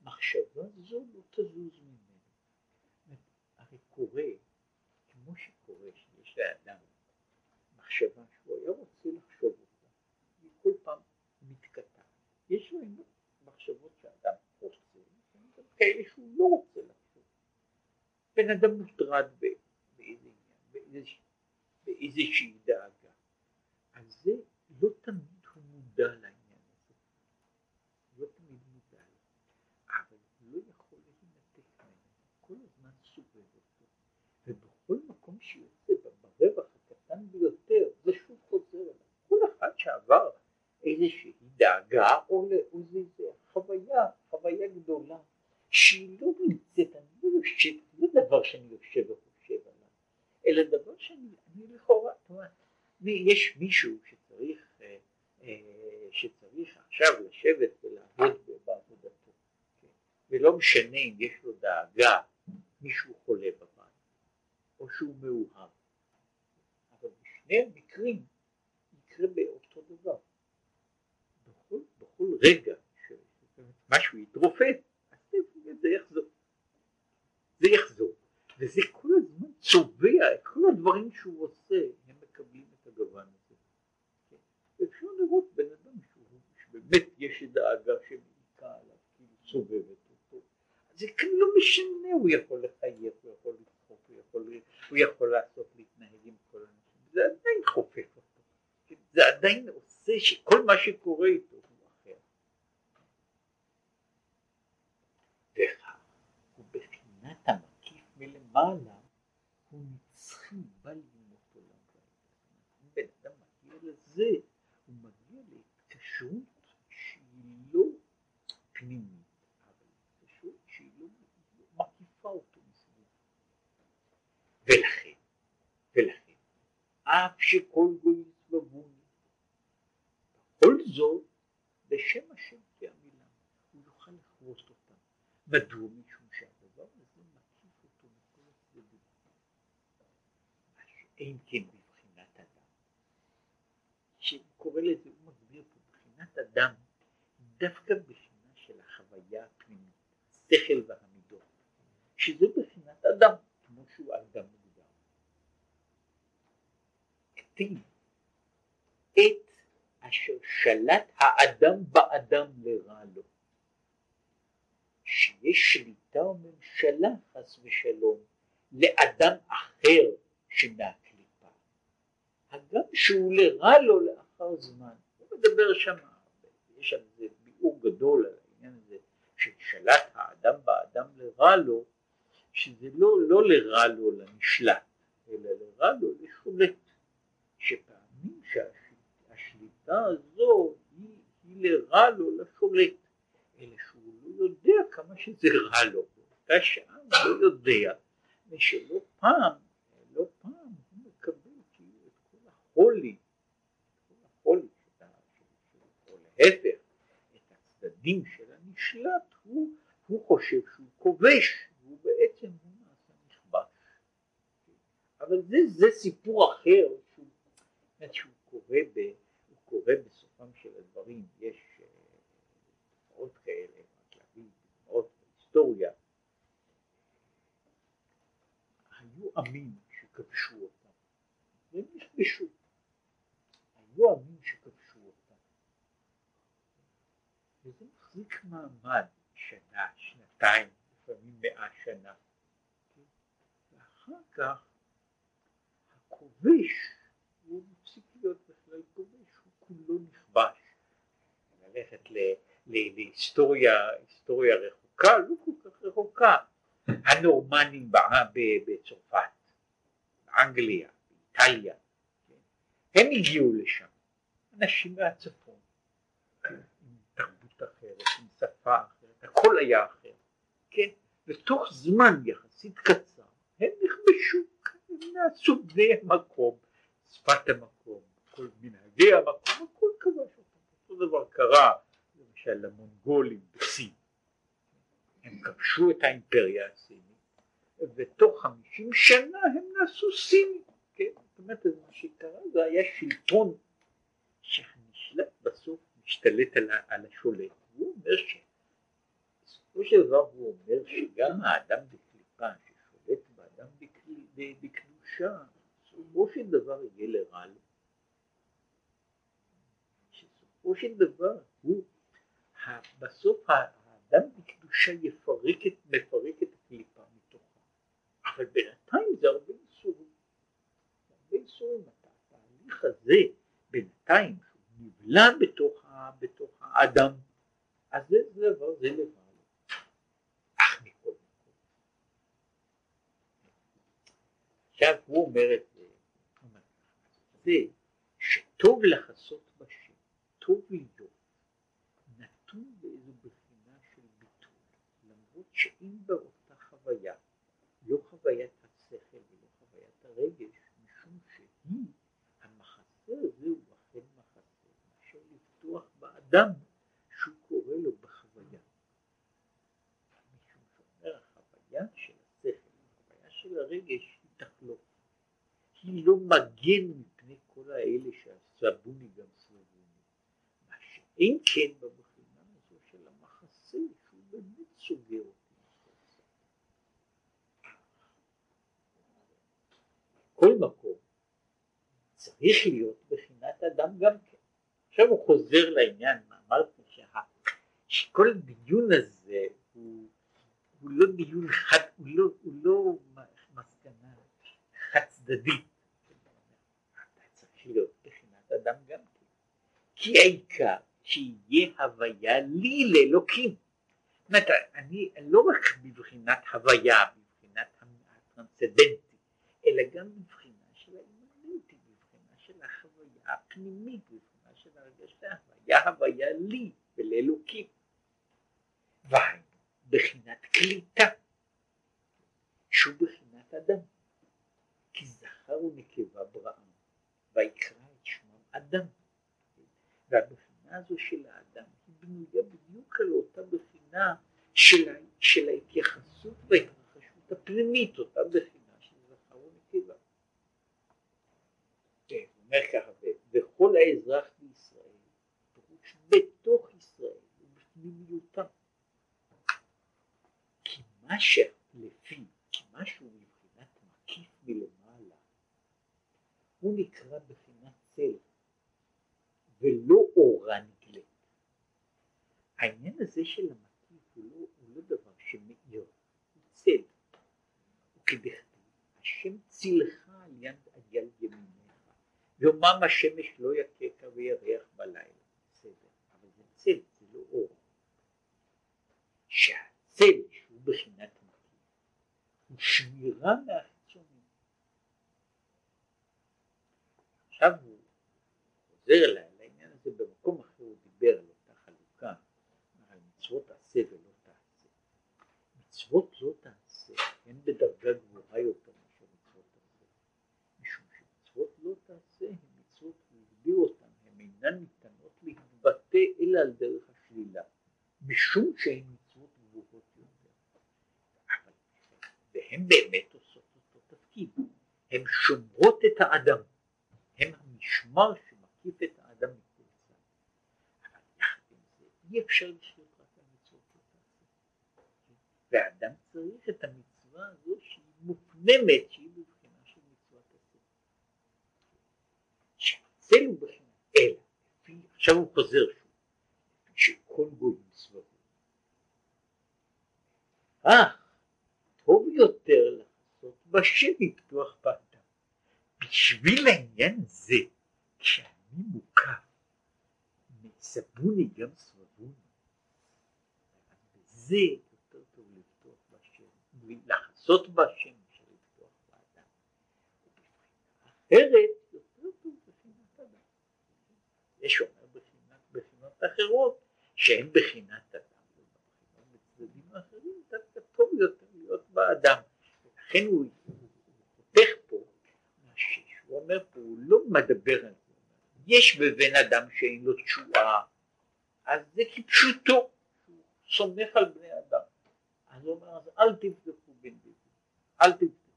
מחשבה זו לא תזוז. הרי קורה, כמו שקורה שיש לאדם מחשבה שהוא היה רוצה לחשוב אותה, היא כל פעם מתקטעת. יש לו מחשבות שאדם רוצה, וגם כאלה שהוא לא רוצה לחשוב. בן אדם מוטרד באיזה עניין, באיזושהי דאגה. אז זה לא תמיד הוא מודע לעניין הזה. לא תמיד מודע לו. אבל הוא לא יכול להינתק ממנו. כל הזמן סובב אותו. ובכל מקום שיוצא ברווח הקטן ביותר, זה שוב חוזר אליו. כל אחד שעבר איזושהי דאגה או לאיזו חוויה, חוויה גדולה, שהיא לא נמצאת, אני לא יושב, זה דבר שאני יושב וחושב עליו, אלא דבר שאני לכאורה, יש מישהו שצריך, אה, אה, שצריך עכשיו לשבת ולעבוד בעבודתו, כן? ולא משנה אם יש לו דאגה, מישהו חולה בבית, או שהוא מאוהב, אבל בשני המקרים יקרה באותו דבר. בכל, בכל רגע שמשהו יתרופף, אז זה יחזור. זה יחזור. וזה כל הזמן צובע את כל הדברים שהוא עושה, הם מקבלים את הגוון הזה. כן? אפשר לראות בן אדם שהוא, שבאמת יש דאגה שמעיקה עליו, כאילו סובבת אותו, אז זה כאן לא משנה, הוא יכול לחייך, הוא יכול לצחוק, הוא יכול, הוא יכול לעשות, להתנהג עם כל האנשים, זה עדיין חופף אותו, כן? זה עדיין עושה שכל מה שקורה איתו הוא אחר. וכך, ובחינת המקיף מלמעלה הוא נצחי בא ללמוד עולם ואם בן אדם מגיע לזה הוא מגיע להתקשרות שהיא לא פנימית אבל התקשרות שהיא לא מקיפה אותו מסביב ולכן ולכן אף שכל גוי סבבוני בכל זאת בשם השם כי המילה הוא יוכל לחרוט אותם מדוע? משום שהדבר הזה מקיף אותו מכל הצדדים. אין כן בבחינת אדם. שהוא קורא לזה, הוא מסביר פה בחינת אדם דווקא בחינה של החוויה הפנימית, השכל והמידות, שזה בחינת אדם, כמו שהוא אדם כתיב את אשר שלט האדם באדם לרע לו. שיש שליטה או ממשלה חס ושלום לאדם אחר שמהקליפה, הגם שהוא לרע לו לאחר זמן, הוא מדבר שם, יש שם איזה ביאור גדול על העניין הזה ששלט האדם באדם לרע לו, שזה לא, לא לרע לו לנשלט, אלא לרע לו לשולט, שפעמים שהשליטה הזו היא, היא לרע לו לשולט, אלא שהוא לא יודע כמה שזה רע לו, באותה שעה הוא לא יודע, ושלא פעם, לא פעם הוא מקבל כאילו את כל החולי, את כל החולי, או להפך, את הצדדים של הנשלט, הוא, הוא חושב שהוא כובש, והוא בעצם הוא נעשה נכבש. אבל זה, זה סיפור אחר, שהוא, שהוא קורה, ב, הוא קורה בסופם של הדברים, יש תופעות כאלה, רק להביא דוגמאות בהיסטוריה, היו עמים שכבשו אותם, והם נכבשו. היו עמים שכבשו אותם. וזה מחזיק מעמד שנה, שנתיים, לפעמים מאה שנה. ואחר כך הכובש, הוא בכלל כובש, הוא כולו נכבש. ללכת להיסטוריה, היסטוריה רחוקה, לא כל כך רחוקה. הנורמנים בצרפת, באנגליה, באיטליה, כן? הם הגיעו לשם, אנשים מהצפון, עם תרבות אחרת, עם שפה אחרת, הכל היה אחר, כן? ותוך זמן יחסית קצר הם נכבשו, הם נעשו בני המקום, שפת המקום, כל מנהגי המקום, הכל כבש אותם, אותו דבר קרה למשל למונגולים בסין. הם כבשו את האימפריה הסינית ותוך חמישים שנה הם נעשו סינים, כן? זאת אומרת מה שקרה זה היה שלטון שנשלט בסוף משתלט על, על השולט, הוא אומר שבסופו של דבר הוא אומר שגם האדם בקליפה ששולט באדם בקדושה בסופו של דבר יהיה לרע לו, שסופו של דבר הוא בסוף האדם בקדושה יפרק את, מפרק את הקליפה מתוכה. אבל בינתיים זה הרבה איסורים. הרבה איסורים. התהליך הזה בינתיים נבלע בתוך, ה, בתוך האדם, אז זה דבר, זה לבד. מקום. עכשיו הוא אומר את זה, זה שטוב לחסות לדאוג, נתון באיזו שאם באותה חוויה, לא חוויית השכל ולא חוויית הרגש, משום שהיא, המחסה הזה הוא אכן מחסה, מאשר לפתוח באדם שהוא קורא לו בחוויה. משום שאומר החוויה של השכל, החוויה של הרגש היא תחלוף. היא לא מגן מפני כל האלה סבוני. שאין כן בבחינה הזו של המחסה שהוא באמת סוגר אותו. כל מקום צריך להיות בחינת אדם גם כן. עכשיו הוא חוזר לעניין, אמרתי שה, שכל הדיון הזה הוא, הוא לא דיון חד, הוא לא, הוא לא מסקנה חד צדדית. אתה צריך להיות בחינת אדם גם כן. כי העיקר שיהיה הוויה לי לאלוקים. זאת אומרת, אני לא רק בבחינת הוויה, בבחינת הטרנסצדנט, אלא גם מבחינה של האימננטי, מבחינה של החוויה הפנימית, מבחינה של הרגשה, היה הוויה לי ולאלוקים. והיינו בחינת קליטה, שהוא בחינת אדם, כי זכר ונקבה בראם, ויקרא את שמם אדם. והבחינה הזו של האדם היא בנויה בדיוק על אותה בחינה של, של ההתייחסות וההתרחשות הפנימית, אותה בחינה אומר ככה, וכל האזרח בישראל, פירוש בתוך ישראל ובפנימיותם. כי מה שלפי, כי משהו מבחינת מקיף מלמעלה, הוא נקרא בחינת צל, ולא אורה נגלית. העניין הזה של המקיף הוא לא, הוא לא דבר שמאיר, הוא צל, וכדכתיב, השם צילך על יד, על יד ימינך, יומם השמש לא יככה וירח בלילה, בסדר, אבל זה צל, זה לא אור. שהצל שהוא בחינת מקיף, הוא שמירה מהחיצונים. עכשיו הוא חוזר לעניין הזה במקום אחר הוא דיבר על אותה חלוקה, על מצוות עשה ולא תעשה. מצוות לא תעשה הן בדרגה גבוהה יותר מאשר מצוות עשה, משום שמצוות לא תעשה הן מצוות, הוא הגדיר אותן, הן אינן ניתנות להתבטא אלא על דרך השלילה, משום שהן מצוות גבוהות יותר. אבל, והן באמת עושות אותו תפקיד, הן שומרות את האדם, הן המשמר שמקיף את האדם מכל צד. אבל יחד עם זה אי אפשר לחיות רק על מצוות לא תעשה. ואדם צריך את המצווה הזו שהיא מופנמת, שהיא בבחינה של מצוות עשה. שהצל הוא בחינה, אלא, עכשיו הוא חוזר שוב, שכל גויים סבבים. אך טוב יותר לעשות בשם מפתוח באדם. בשביל העניין הזה, כשאני מוקף, מסבוני גם סבבוני, וזה יותר טוב לפתוח בשם, לחסות בשם מאשר לפתוח באדם. אחרת יותר טוב בחינת אדם. יש אומר בחינת, בחינות אחרות שהן בחינת אדם, ובבחינות האחרים דווקא טוב יותר להיות באדם. ולכן הוא, חותך פה הוא אומר פה, הוא לא מדבר על זה, יש בבן אדם שאין לו תשועה, אז זה כפשוטו, הוא סומך על בני אדם. אז הוא אומר, אז אל תבדקו בן דוד, אל תבדקו.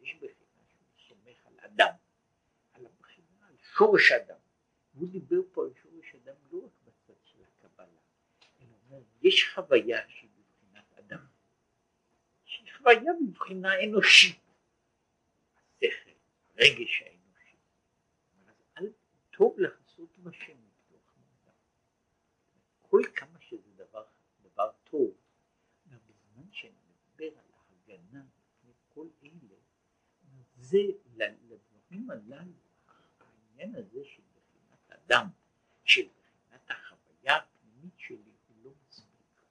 יש בחינה שהוא סומך על אדם, על הבחינה, על שורש אדם. הוא דיבר פה על שורש אדם לא רק בצד של הקבלה, אלא אומר, יש חוויה שהיא בבחינת אדם, שהיא חוויה בבחינה אנושית. השכל, הרגש האנושי. אבל טוב לחסות בשם מתוך מאדם. כל כמה שזה דבר, דבר טוב, בזמן שאני מדבר על ההגנה לפני כל אלה, זה לדברים הללו, העניין הזה של בחינת אדם, של בחינת החוויה הפנימית שלי, הוא לא מספיק.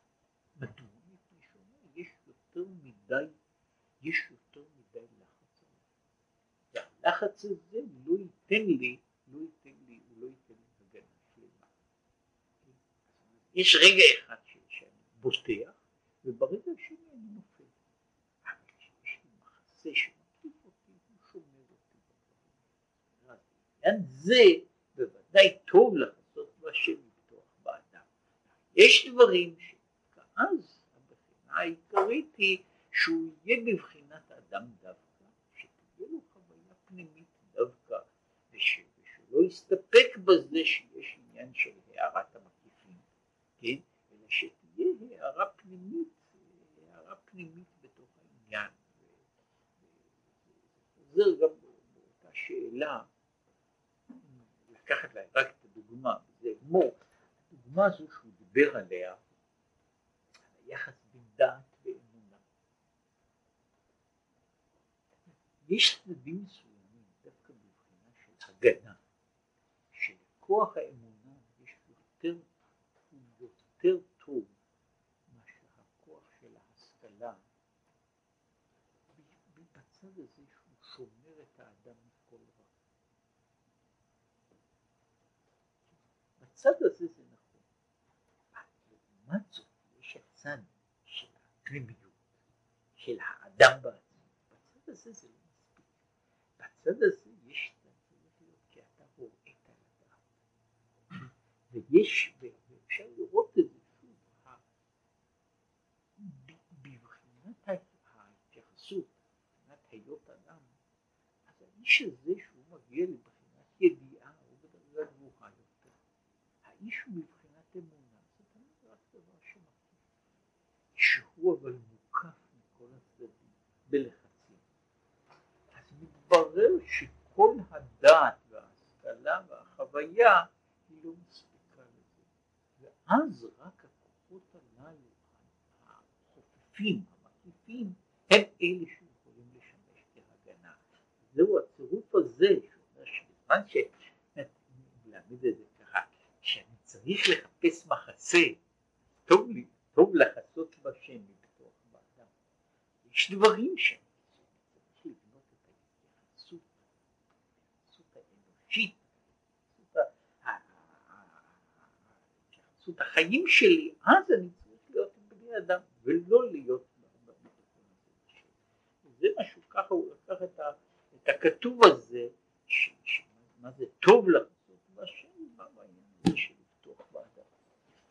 מדוע? מפני שאומר, יש יותר מדי, יש יותר מדי לחץ עליי. והלחץ הזה לא ייתן לי, לא ייתן לי, הוא לא ייתן לי הגנה שלמה. יש רגע אחד שאני בוטח, וברגע השני אני נופל. אבל כשיש לי מחסה שמקיף אותי, הוא שומר אותי בדברים. לעניין זה בוודאי טוב לחסות בשם לפתוח באדם. יש דברים שאז הבחינה העיקרית היא שהוא יהיה בבחינת אדם דווקא, שתהיה לו חוויה פנימית דווקא, וש, ושלא יסתפק בזה שיש עניין של הערת המקיפים, כן? אלא שתהיה הערה פנימית, הערה פנימית בתוך העניין. זה גם באותה שאלה, לקחת להם רק את הדוגמה, זה כמו הדוגמה הזו שהוא דיבר עליה, היחס בין דעת ואמונה. יש צדדים מסוימים דווקא בבחינה של הגנה, שלכוח האמונה יש יותר, הוא יותר טוב מאשר הכוח של ההשכלה, בצד הזה שהוא שומר את האדם מכל רע. בצד הזה זה נכון. לעומת זאת יש הצד של הפנימיות, של האדם בעצמו. בצד הזה זה לא מספיק. בצד הזה יש כי אתה הוראת על הדעת. ויש, ואפשר לראות את זה שוב, בבחינת ההתייחסות, מבחינת היות אדם, אז האיש הזה שהוא מגיע לבחינת ידיעה הוא בדרגה גבוהה יותר. האיש הוא מבחינת אמונה, זה תמיד רק דבר שמקיף. שהוא אבל מוקף מכל הצדדים, בלחצים. אז מתברר שכל הדעת וההשכלה והחוויה היא לא מספיקה לזה. ואז רק הכוחות הללו, העקיפים, המקיפים הם אלה שיכולים לשמש כהגנה. זהו הצירוף הזה שאומר שבזמן ש... להעמיד את זה ככה, שאני צריך לחפש מחסה, טוב לי, טוב מבתוך האדם. יש דברים האנושית, ההתייחסות החיים שלי, אז אני צריך להיות בני אדם ולא להיות זה משהו, ככה הוא לקח את, הכתוב הזה, ש, ש, מה זה טוב לך